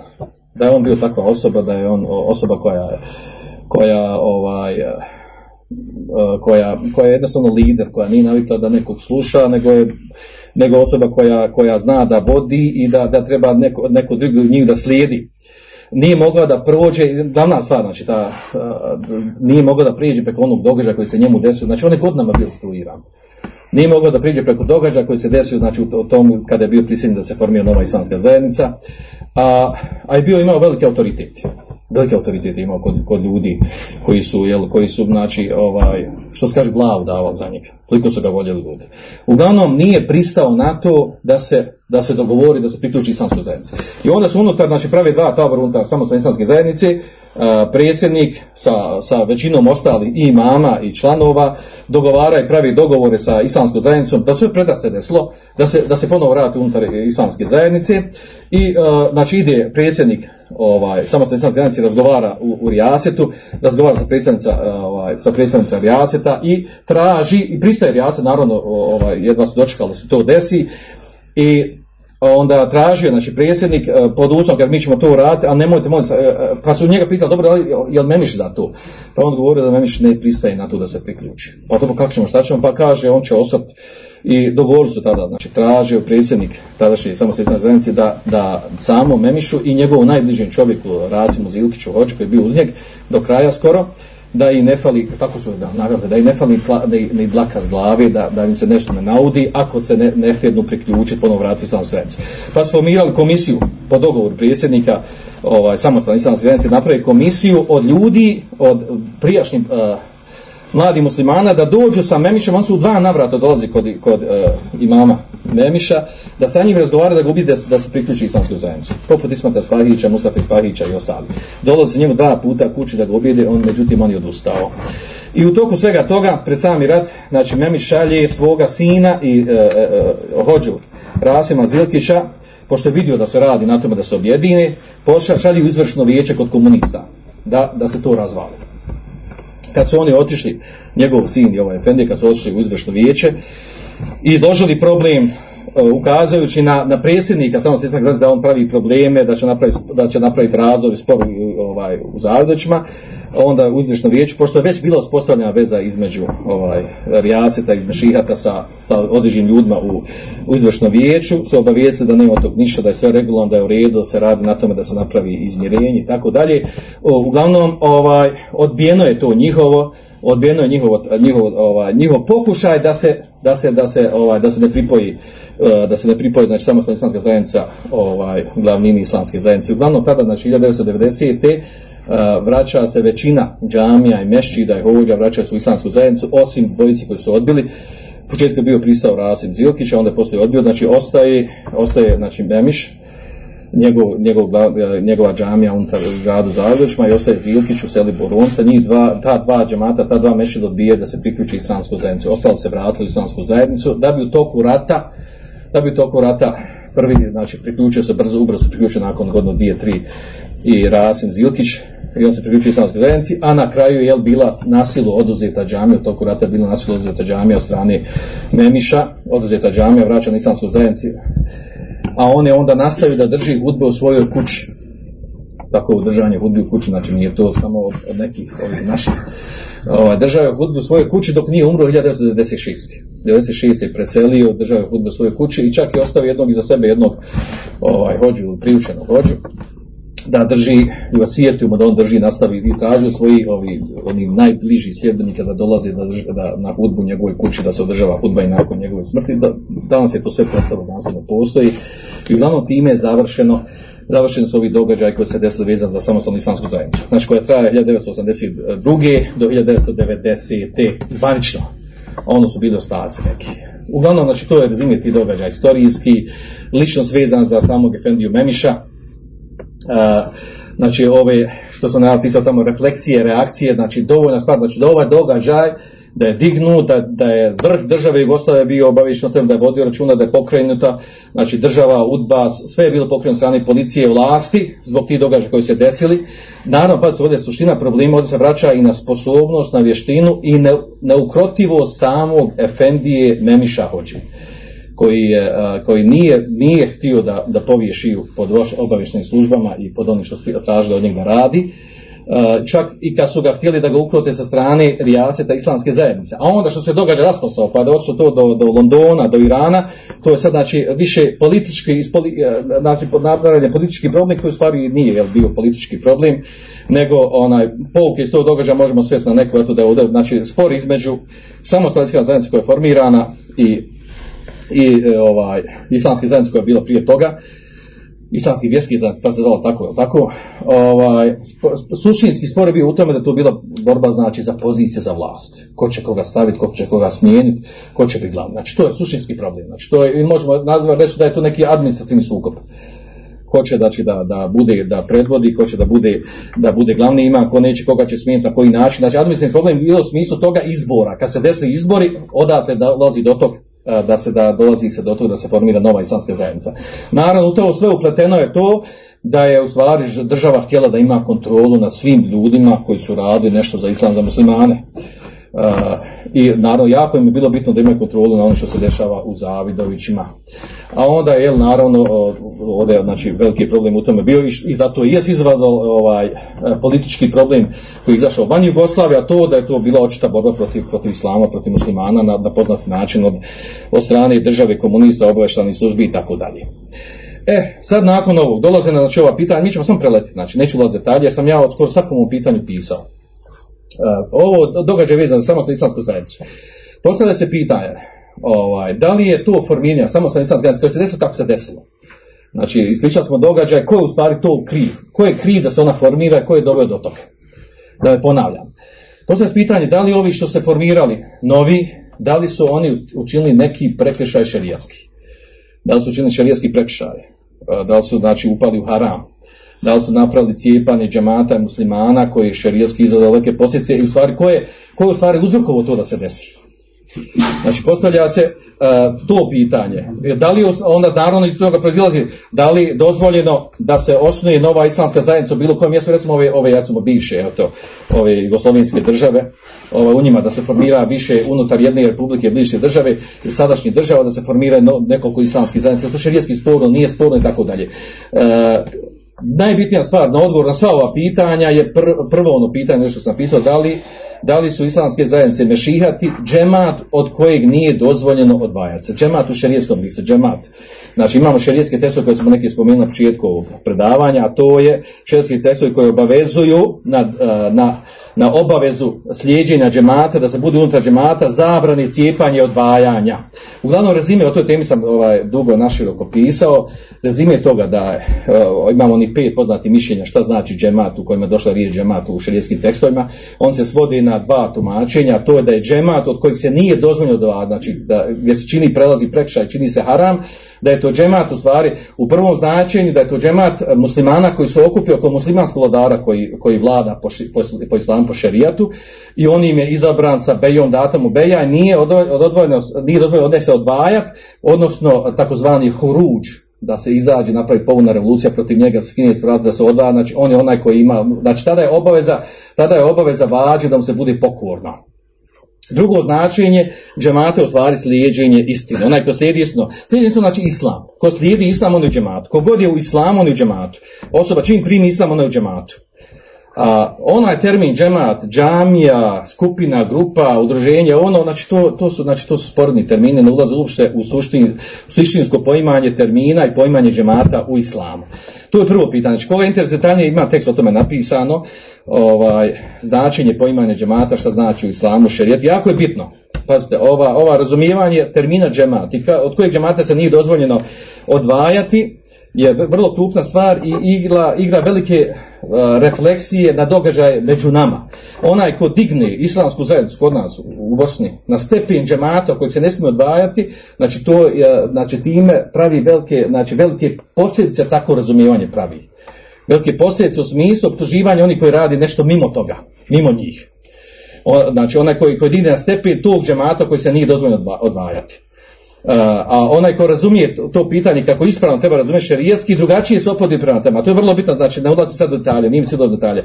Da je on bio takva osoba, da je on osoba koja, koja ovaj, e, koja, koja je jednostavno lider, koja nije navikla da nekog sluša, nego je nego osoba koja, koja zna da vodi i da, da treba neko, neko drugi njih da slijedi nije mogla da prođe, glavna stvar, znači ta, nije mogla da prijeđe preko onog događaja koji se njemu desio, znači on je godinama bio instruiran. Nije mogla da priđe preko događaja koji se desio znači, u tom kada je bio prisiljen da se formira nova islamska zajednica, a, a je bio imao veliki autoritet veliki autoritet imao kod, kod ljudi koji su, jel, koji su, znači, ovaj, što se kaže, glavu davali za njega. Toliko su ga voljeli ljudi. Uglavnom, nije pristao na to da se, da se dogovori, da se priključi islamskoj zajednici. I onda su unutar, znači, pravi dva tabora unutar samostalne islamske zajednice, predsjednik sa, sa većinom ostali i mama i članova dogovara i pravi dogovore sa islamskom zajednicom, da sve predat se da se, da se ponovo vrati unutar islamske zajednice i, znači, ide predsjednik ovaj, samostalne islamske zajednice razgovara u, u Rijasetu, razgovara sa predstavnica, ovaj, sa predstavnica Rijaseta i traži, i pristaje Rijaset, naravno, ovaj, jedva su dočekali se to desi, i onda tražio, znači predsjednik, pod uslovom kad mi ćemo to uraditi, a nemojte molim, pa su njega pitali, dobro, je li Memiš za to? Pa on govorio da Memiš ne pristaje na to da se priključi. Pa dobro, kako ćemo, šta ćemo? Pa kaže, on će ostati i dogovorili su tada, znači tražio predsjednik tadašnje samostalne zajednice da, da samo Memišu i njegovom najbližem čovjeku Rasimu Zilkiću Hođu koji je bio uz njeg do kraja skoro, da i ne fali, tako su da nagrade, da i ne fali ni dlaka s glave, da, da im se nešto ne naudi, ako se ne, ne htjednu priključiti, ponovno vratiti samo zajednicu. Pa su formirali komisiju po dogovoru predsjednika, ovaj, samostalne islamske zajednice, napravi komisiju od ljudi, od prijašnjih uh, mladi muslimana da dođu sa Memišem, on su u dva navrata dolazi kod, kod uh, imama Memiša, da sa njim razgovara da ga da, da se priključi islamskoj zajednici. Poput Ismata Spahića, Mustafa Spahića i ostali. Dolazi njemu dva puta kući da ga ubije, on međutim on je odustao. I u toku svega toga, pred sami rat, znači Memiš šalje svoga sina i uh, uh, hođu Rasima Zilkića, pošto je vidio da se radi na tome da se objedine, šalje u izvršno vijeće kod komunista, da, da se to razvali kad su oni otišli, njegov sin i ovaj Efendi, kad su otišli u izvršno vijeće izložili problem ukazujući na, na predsjednika samo znači da on pravi probleme, da će napraviti, da će napraviti razvoj spor ovaj, u Zavrdoćima, onda u izvršno vijeće, pošto je već bila uspostavljena veza između ovaj, Rijaseta, između Šihata sa, sa određenim ljudima u, u izvršno vijeću, su obavijestili da nema tog ništa, da je sve regularno, da je u redu, da se radi na tome da se napravi izmjerenje i tako dalje. Uglavnom, ovaj, odbijeno je to njihovo, odbijeno je njihovo, njihovo, ovaj, njihov pokušaj da se, da se, da se, ovaj, da se ne pripoji da se ne pripoji znači samostalna islamska zajednica ovaj glavnini islamske zajednice. Uglavnom tada znači 1990. vraća se većina džamija i mešćida i hođa vraćaju se u islamsku zajednicu osim dvojici koji su odbili. Početku je bio pristao Rasim Zilkić, a onda je poslije odbio, znači ostaje, ostaje znači Memiš, njegov, njegov, njegova džamija unutar gradu Zagrebićima i ostaje Zilkić u seli Boronca, njih dva, ta dva džamata, ta dva mešida odbije da se priključi islamsku zajednicu. Ostalo se vratili u islamsku zajednicu, da bi u toku rata da bi toku rata prvi, znači priključio se brzo, ubrzo priključio nakon godinu, dvije, tri i Rasim Zilkić i on se priključio islamskoj zajednici, a na kraju je bila nasilu oduzeta džamija, u toku rata je bila nasilu oduzeta džamija od strane Memiša, oduzeta džamija, vraća na islamsku zajednici, a on je onda nastavio da drži hudbe u svojoj kući. Tako udržanje hudbe u kući, znači nije to samo od nekih ovih naših ovaj, držao je hudbu u svojoj kući dok nije umro 1996. 96. je preselio, držao je hudbu u svojoj kući i čak je ostavio jednog iza sebe jednog ovaj, hođu, priučenog hođu da drži i osijetimo da on drži nastavi i traži svoji ovi, oni najbliži sljedbenika da dolaze da, drži, da, na hudbu njegove kući da se održava hudba i nakon njegove smrti da danas je to sve prestalo nastavno postoji i uglavnom time je završeno završeni su ovi događaji koji se desili vezan za samostalnu islamsku zajednicu. Znači koja traje 1982. do 1990. zvanično. A ono su bili ostaci neki. Uglavnom, znači to je rezime ti događaj istorijski, ličnost vezan za samog Efendiju Memiša. Znači ove, što sam napisao tamo, refleksije, reakcije, znači dovoljna stvar, znači da ovaj događaj da je dignut, da, da je vrh države Jugoslavije bio obavišten o tem, da je vodio računa, da je pokrenuta, znači država, udba, sve je bilo pokrenuto strane policije vlasti zbog tih događaja koji se desili. Naravno, pa se ovdje suština problema, ovdje se vraća i na sposobnost, na vještinu i na, na ukrotivost samog Efendije Memiša Hođe koji, je, koji nije, nije htio da, da povije šiju pod obavještenim službama i pod onim što tražili od njega radi, čak i kad su ga htjeli da ga ukrote sa strane rijaseta islamske zajednice. A onda što se događa rasposao, pa da odšlo to do, do Londona, do Irana, to je sad znači više politički, ispoli, znači podnapravljen politički problem koji u stvari nije jel, bio politički problem, nego onaj pouke iz tog događaja možemo svesti na neku eto da je ovdje, znači spor između samostalne zajednice koja je formirana i i e, ovaj islamske zajednice koja je bila prije toga islamski vjerski zajednice, ta se zvala tako, je tako? Ovaj, suštinski spor je bio u tome da to bila borba znači za pozicije za vlast. Ko će koga staviti, ko će koga smijeniti, ko će biti glavni. Znači to je suštinski problem. Znači to je, i možemo nazvati reći da je to neki administrativni sukob. Ko će znači, da, da bude, da predvodi, ko će da bude, da bude glavni ima, ko neće, koga će smijeniti, na koji način. Znači administrativni problem je bilo u smislu toga izbora. Kad se desili izbori, odatle da dolazi do tog da se da dolazi se do toga da se formira nova islamska zajednica. Naravno, u to sve upleteno je to da je u stvari država htjela da ima kontrolu nad svim ljudima koji su radili nešto za islam za muslimane. Uh, I naravno jako im je bilo bitno da imaju kontrolu na ono što se dešava u Zavidovićima. A onda je naravno ovdje znači veliki problem u tome bio i, zato je izvadao ovaj politički problem koji je izašao van Jugoslavije, a to da je to bila očita borba protiv, protiv islama, protiv muslimana na, na poznat način od, od strane države komunista, obaveštanih službi i tako dalje. E, sad nakon ovog dolaze na znači, ova pitanja, mi ćemo samo preletiti, znači neću ulaz detalje, jer sam ja od skoro svakom pitanju pisao. Uh, ovo događaj vezano samo sa islamsku zajednicu. Postavlja se pitanje, ovaj, da li je to formiranje samostalne islamske zajednice koje se desilo kako se desilo? Znači, ispričali smo događaj, ko je u stvari to kriv? Ko je kriv da se ona formira, ko je doveo do toga? Da ne ponavljam. Postavlja se pitanje, da li ovi što se formirali, novi, da li su oni učinili neki prekršaj šerijatski? Da li su učinili šerijatski prekršaj? Da li su, znači, upali u haram? Da li su napravili cijepanje džemata i muslimana koji je šerijski izadao velike posljedice i u stvari ko je, ko u stvari uzrokovo to da se desi. Znači postavlja se uh, to pitanje. Da li onda naravno iz toga proizilazi da li dozvoljeno da se osnuje nova islamska zajednica u bilo kojem mjestu, recimo ove, ove recimo bivše, evo to, ove jugoslovenske države, ove, u njima da se formira više unutar jedne republike bivše države i sadašnje država da se formira no, nekoliko islamskih zajednica. To je šerijetski sporno, nije sporno i tako dalje. Uh, najbitnija stvar na odgovor na sva ova pitanja je pr prvo ono pitanje što sam napisao, da li, da li su islamske zajednice mešihati džemat od kojeg nije dozvoljeno odvajati se. Džemat u šerijetskom listu, džemat. Znači imamo šerijetske tekstove koje smo neki spomenuli na početku predavanja, a to je šerijetski tekstovi koji obavezuju na, na na obavezu slijedjenja džemata, da se bude unutar džemata, zabrani cijepanje odvajanja. Uglavnom, rezime, o toj temi sam ovaj, dugo naširoko pisao, rezime toga da uh, imamo ni pet poznati mišljenja šta znači džemat u kojima je došla riječ džemat u šerijskim tekstovima, on se svodi na dva tumačenja, to je da je džemat od kojeg se nije dozvoljeno znači da, gdje se čini prelazi prekšaj, čini se haram, da je to džemat u stvari u prvom značenju da je to džemat muslimana koji se okupio oko muslimanskog vladara koji, koji vlada po, po, po islamu po šerijatu i on im je izabran sa bejom datamu beja nije od, od odvojeno nije dozvoljeno da se odvajat odnosno takozvani huruđ da se izađe, napravi povuna revolucija protiv njega, skine vrat da se odvaja, znači on je onaj koji ima, znači tada je obaveza, tada je obaveza vađi da mu se bude pokorno. Drugo značenje džemate u stvari slijedženje istine. Onaj ko slijedi istinu, slijedi istinu znači islam. Ko slijedi islam, on je u džematu. Kogod je u islamu, on je u džematu. Osoba čim primi islam, on je u džematu. A onaj termin džemat, džamija, skupina, grupa, udruženje, ono, znači to, to su, znači to su sporedni termini, ne ulaze uopšte u suštin, suštinsko poimanje termina i poimanje džemata u islamu. To je prvo pitanje. Znači, koga interes detaljnije ima tekst o tome napisano, ovaj, značenje poimanja džemata, šta znači u islamu, šerijet, jako je bitno. Pazite, ova, ova razumijevanje termina džemat, od kojeg džemata se nije dozvoljeno odvajati, je vrlo krupna stvar i igra, igra velike uh, refleksije na događaje među nama. Onaj ko digne islamsku zajednicu kod nas u Bosni na stepen džemata koji se ne smije odvajati, znači to je, znači time pravi velike, znači velike posljedice tako razumijevanje pravi. velike posljedice u smislu optuživanja onih koji radi nešto mimo toga, mimo njih. O, znači onaj koji, koji digne na stepen tog džemata koji se nije dozvoljeno odva- odvajati. A onaj ko razumije to, pitanje kako ispravno treba razumjeti šerijetski, drugačije se opodi prema tema. To je vrlo bitno, znači ne ulazi sad detalje, nije mi se do detalje.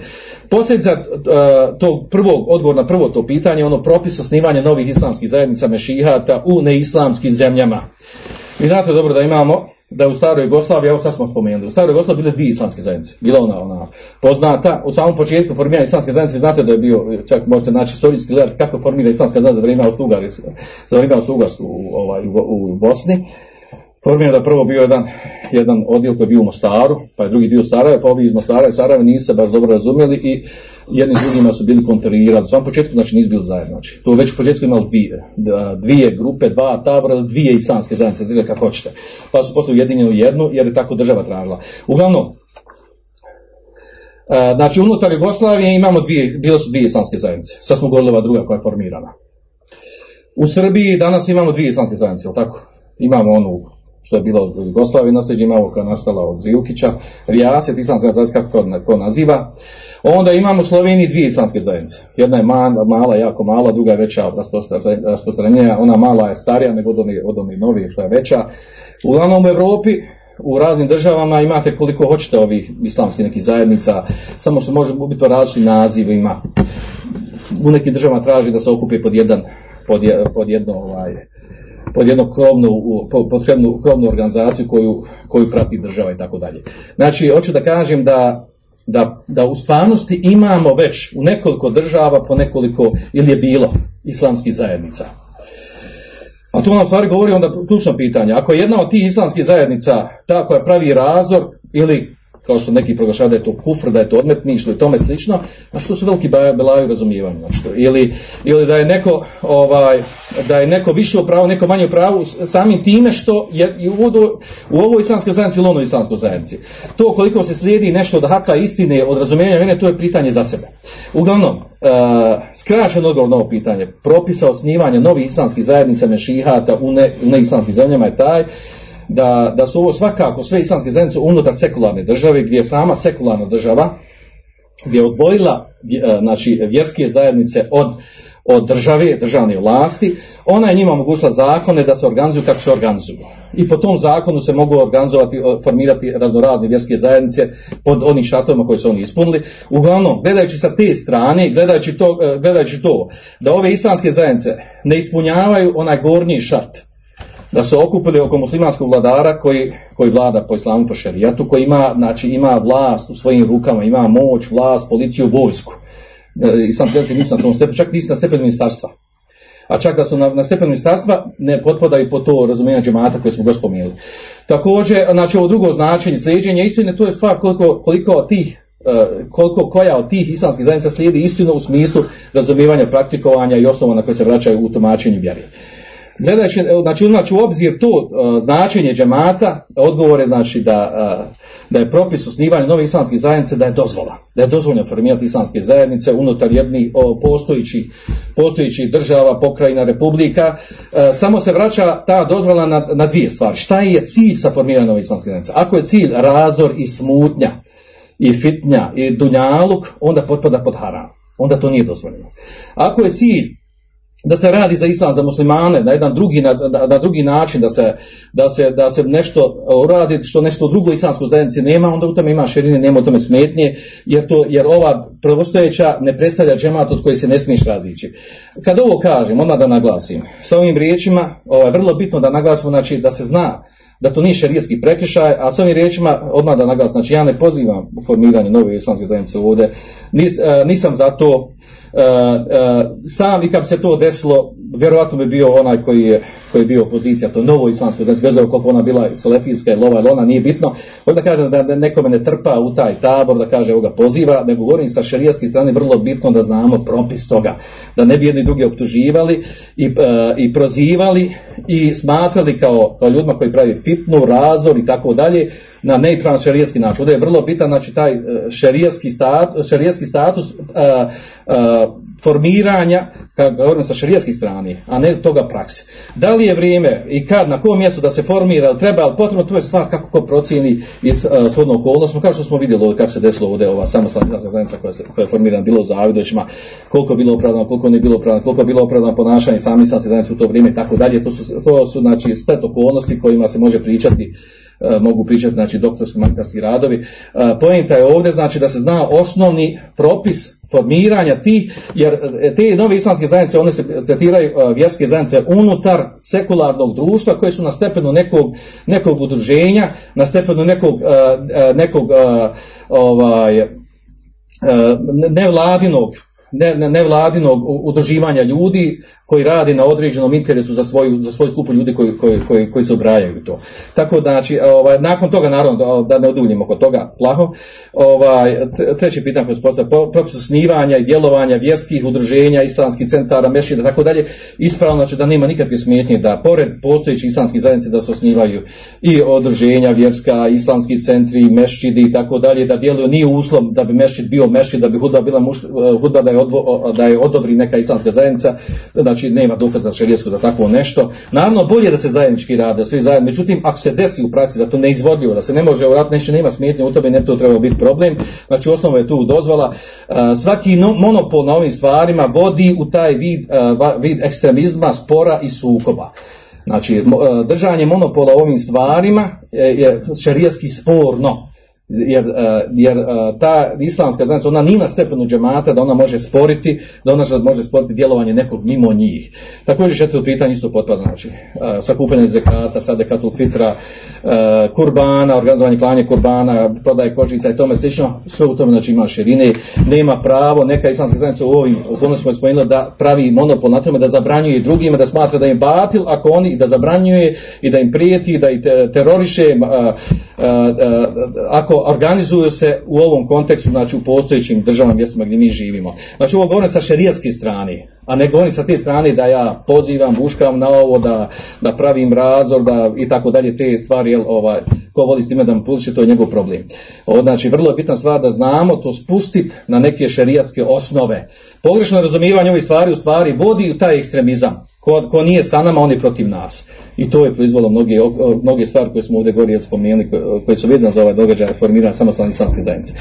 Posljedica tog prvog, odgovor na prvo to pitanje, ono propis osnivanja novih islamskih zajednica mešihata u neislamskim zemljama. Vi znate dobro da imamo da u staroj Jugoslaviji, evo sad smo spomenuli, u staroj Jugoslaviji bile dvije islamske zajednice. Bila ona, ona poznata, u samom početku formiranja islamske zajednice, znate da je bio, čak možete naći istorijski gledati kako formira islamska zajednica za vrijeme Austro-Ugar, za vrijeme Austro-Ugarsku u, ovaj, u, u Bosni. Formiran da je prvo bio jedan, jedan odjel koji je bio u Mostaru, pa je drugi dio u Sarajevo, pa ovi iz Mostara i Sarajeva nisu se baš dobro razumjeli i jedni drugima su bili kontrirali. U samom početku znači nisu bili zajedno. Znači, već u početku imali dvije, dvije grupe, dva tabora, dvije islamske zajednice, dvije kako hoćete. Pa su posle ujedinjeni u jednu jer je tako država tražila. Uglavnom, znači unutar Jugoslavije imamo dvije, bile su dvije islamske zajednice. Sad smo govorili ova druga koja je formirana. U Srbiji danas imamo dvije islamske zajednice, jel tako? Imamo onu što je bilo u Jugoslaviji nasljeđe, imamo koja je nastala od Zilkića, Rijaset, islamska zajednica, kako ko, naziva. Onda imamo u Sloveniji dvije islamske zajednice. Jedna je mala, mala jako mala, druga je veća rasprostranjenja. Ona mala je starija nego od onih od novih što je veća. Uglavnom u Europi u raznim državama imate koliko hoćete ovih islamskih nekih zajednica, samo što može biti po različitim nazivima. U nekim državama traži da se okupi pod jedan pod, pod jedno ovaj, pod jednu krovnu, krovnu, krovnu organizaciju koju, koju prati država i tako dalje. Znači, hoću da kažem da, da, da u stvarnosti imamo već u nekoliko država po nekoliko, ili je bilo, islamskih zajednica. A to nam stvari govori onda ključno pitanje. Ako je jedna od tih islamskih zajednica ta koja pravi razor ili kao što neki proglašavaju da je to kufr, da je to odmetništvo i tome slično, znači to su veliki belaju razumijevanja. Znači, ili, ili da je neko ovaj, da je neko više u pravu, neko manje u pravu samim time što je u, u ovoj islamskoj zajednici ili onoj islamskoj zajednici. To koliko se slijedi nešto od haka istine, od razumijevanja mene, to je pitanje za sebe. Uglavnom, uh, skraćen odgovor na ovo pitanje, propisa osnivanja novih islamskih zajednica mešihata u, ne, u neislamskim zemljama je taj da, da su ovo svakako sve islamske zajednice unutar sekularne države, gdje je sama sekularna država, gdje je odvojila znači, vjerske zajednice od, od države, državne vlasti, ona je njima omogućila zakone da se organizuju kako se organizuju. I po tom zakonu se mogu organizovati, formirati raznorazne vjerske zajednice pod onim šatovima koje su oni ispunili. Uglavnom, gledajući sa te strane, gledajući to, gledajući to da ove islamske zajednice ne ispunjavaju onaj gornji šart, da se okupili oko muslimanskog vladara koji, koji vlada po islamu po šerijatu, koji ima, znači, ima vlast u svojim rukama, ima moć, vlast, policiju, vojsku. E, Islam prijatelji nisu na tom stepenu, čak nisu na stepenu ministarstva. A čak da su na, na stepenu ministarstva ne potpadaju po to razumijenja džemata koje smo gospodinili. Također, znači ovo drugo značenje, slijedženje istine, to je stvar koliko, koliko tih koliko koja od tih islamskih zajednica slijedi istinu u smislu razumijevanja, praktikovanja i osnova na koje se vraćaju u tumačenju vjeri. Gledajući, znači uznači u obzir to uh, značenje džemata, odgovor je znači da, uh, da je propis osnivanja nove islamske zajednice da je dozvola, da je dozvoljeno formirati islamske zajednice unutar jednih postojići, postojići država, pokrajina, republika, uh, samo se vraća ta dozvola na, na dvije stvari. Šta je cilj sa formiranjem nove islamske zajednice? Ako je cilj razdor i smutnja, i fitnja, i dunjaluk, onda potpada pod haram. Onda to nije dozvoljeno. Ako je cilj da se radi za islam, za muslimane na jedan drugi, na, na, drugi način, da se, da, se, da se nešto uradi što nešto drugo islamskoj zajednici nema, onda u tome ima širine, nema u tome smetnje, jer, to, jer ova prvostojeća ne predstavlja džemat od koji se ne smiješ razići. Kad ovo kažem, onda da naglasim, sa ovim riječima, ovo je vrlo bitno da naglasimo, znači da se zna da to nije šerijetski prekršaj, a s ovim riječima odmah da naglasim, znači ja ne pozivam formiranje nove islamske zajednice ovdje, Nis, nisam za to, sam i kad se to desilo, vjerojatno bi bio onaj koji je, koji je bio opozicija, to novo islamsko, znači bez koliko ona bila selefijska ili ova ili ona, nije bitno, možda kaže da nekome ne trpa u taj tabor, da kaže ovoga poziva, nego govorim sa šerijaske strane vrlo bitno da znamo propis toga, da ne bi jedni drugi optuživali i, uh, i prozivali i smatrali kao, kao ljudima koji pravi fitnu, razor i tako dalje, na neispravan šerijski način. Ovdje je vrlo bitan, znači taj šerijski status, šerijski status uh, uh, formiranja, kako govorimo sa šarijskih strane, a ne toga praksi. Da li je vrijeme i kad, na kom mjestu da se formira, ili treba, ali potrebno to je stvar kako ko procijeni iz uh, shodno okolnostima, kao što smo vidjeli kako se desilo ovdje ova samostalna islamska zajednica koja, se, koja je formirana bilo u Zavidoćima, koliko je bilo opravdano, koliko nije bilo opravdano, koliko je bilo opravdano ponašanje sami zajednice u to vrijeme i tako dalje. To su, to su znači splet okolnosti kojima se može pričati e, mogu pričati znači doktorski magistarski radovi. E, Poenta je ovdje znači da se zna osnovni propis formiranja tih, jer e, te nove islamske zajednice, one se tretiraju e, vjerske zajednice unutar sekularnog društva koje su na stepenu nekog, nekog udruženja, na stepenu nekog, e, e, nekog e, ovaj, e, nevladinog ne, ne, nevladinog udruživanja ljudi koji radi na određenom interesu za svoju, za svoju skupu ljudi koji, koji, koji, koji se ubrajaju u to. Tako da, znači, ovaj, nakon toga, naravno, da, da ne oduljimo oko toga plaho, ovaj, t- treće pitanje koje se propis osnivanja i djelovanja vjerskih udruženja, islamskih centara, mešida, tako dalje, ispravno znači da nema nikakve smetnje da pored postojećih islamskih zajednica da se osnivaju i udruženja vjerska, islamski centri, mešćidi i tako dalje, da djeluju nije uslov da bi mešćid bio mešćid, da bi hudba bila muš, hudba da je, odvo, da je odobri neka islamska zajednica, znači nema dokaza šerijetskog za takvo nešto. Naravno, bolje da se zajednički rade, da svi zajedno. Međutim, ako se desi u praksi da to ne izvodljivo, da se ne može uraditi, neće nema smetnje u tome, ne to treba biti problem. Znači, osnova je tu dozvola. A, Svaki no, monopol na ovim stvarima vodi u taj vid, va- vid ekstremizma, spora i sukoba. Znači, e, držanje monopola u ovim stvarima je, je šerijski sporno. Jer, e, jer e, ta islamska zajednica, ona nije na stepenu džemata da ona može sporiti, da ona može sporiti djelovanje nekog mimo njih. Također četvrto pitanje isto potpada, znači, e, sakupljanje zekata, sadekatul fitra, kurbana, organizovanje klanje kurbana, prodaje kožica i tome slično, sve u tome znači ima širine, nema pravo, neka islamska zajednica u ovim okolnostima je spomenula da pravi monopol na tome, da zabranjuje drugima, da smatra da im batil, ako oni da zabranjuje i da im prijeti, da ih te- teroriše, a, organizuju se u ovom kontekstu, znači u postojećim državama mjestima gdje mi živimo. Znači ovo govorim sa šerijaske strane, a ne govorim sa te strane da ja pozivam, buškam na ovo, da, da pravim razor, da i tako dalje te stvari, jel, ovaj, ko voli s time da mu puši, to je njegov problem. Ovo, znači, vrlo je bitna stvar da znamo to spustiti na neke šerijatske osnove. Pogrešno razumijevanje ovih stvari u stvari vodi u taj ekstremizam. Ko, ko nije sa nama, on je protiv nas. I to je proizvelo mnoge, mnoge stvari koje smo ovdje govorili, spomenuli, koje, su vezane za ovaj događaj formiranja samostalne islamske zajednice.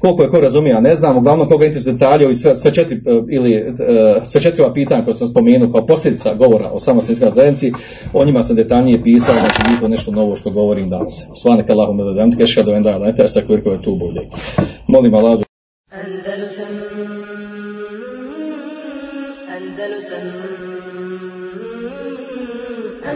Koliko je ko razumije, ja ne znam, uglavnom koga interesuje detalje i sve, sve četiri, e, ili, e, sve četiri pitanja koje sam spomenuo kao posljedica govora o samostalnoj islamskoj zajednici, o njima sam detaljnije pisao, znači nije to nešto novo što govorim danas. Svanek Allahum da dam teška do enda, ne testa koliko je tu bolje. Molim Allah Andalusam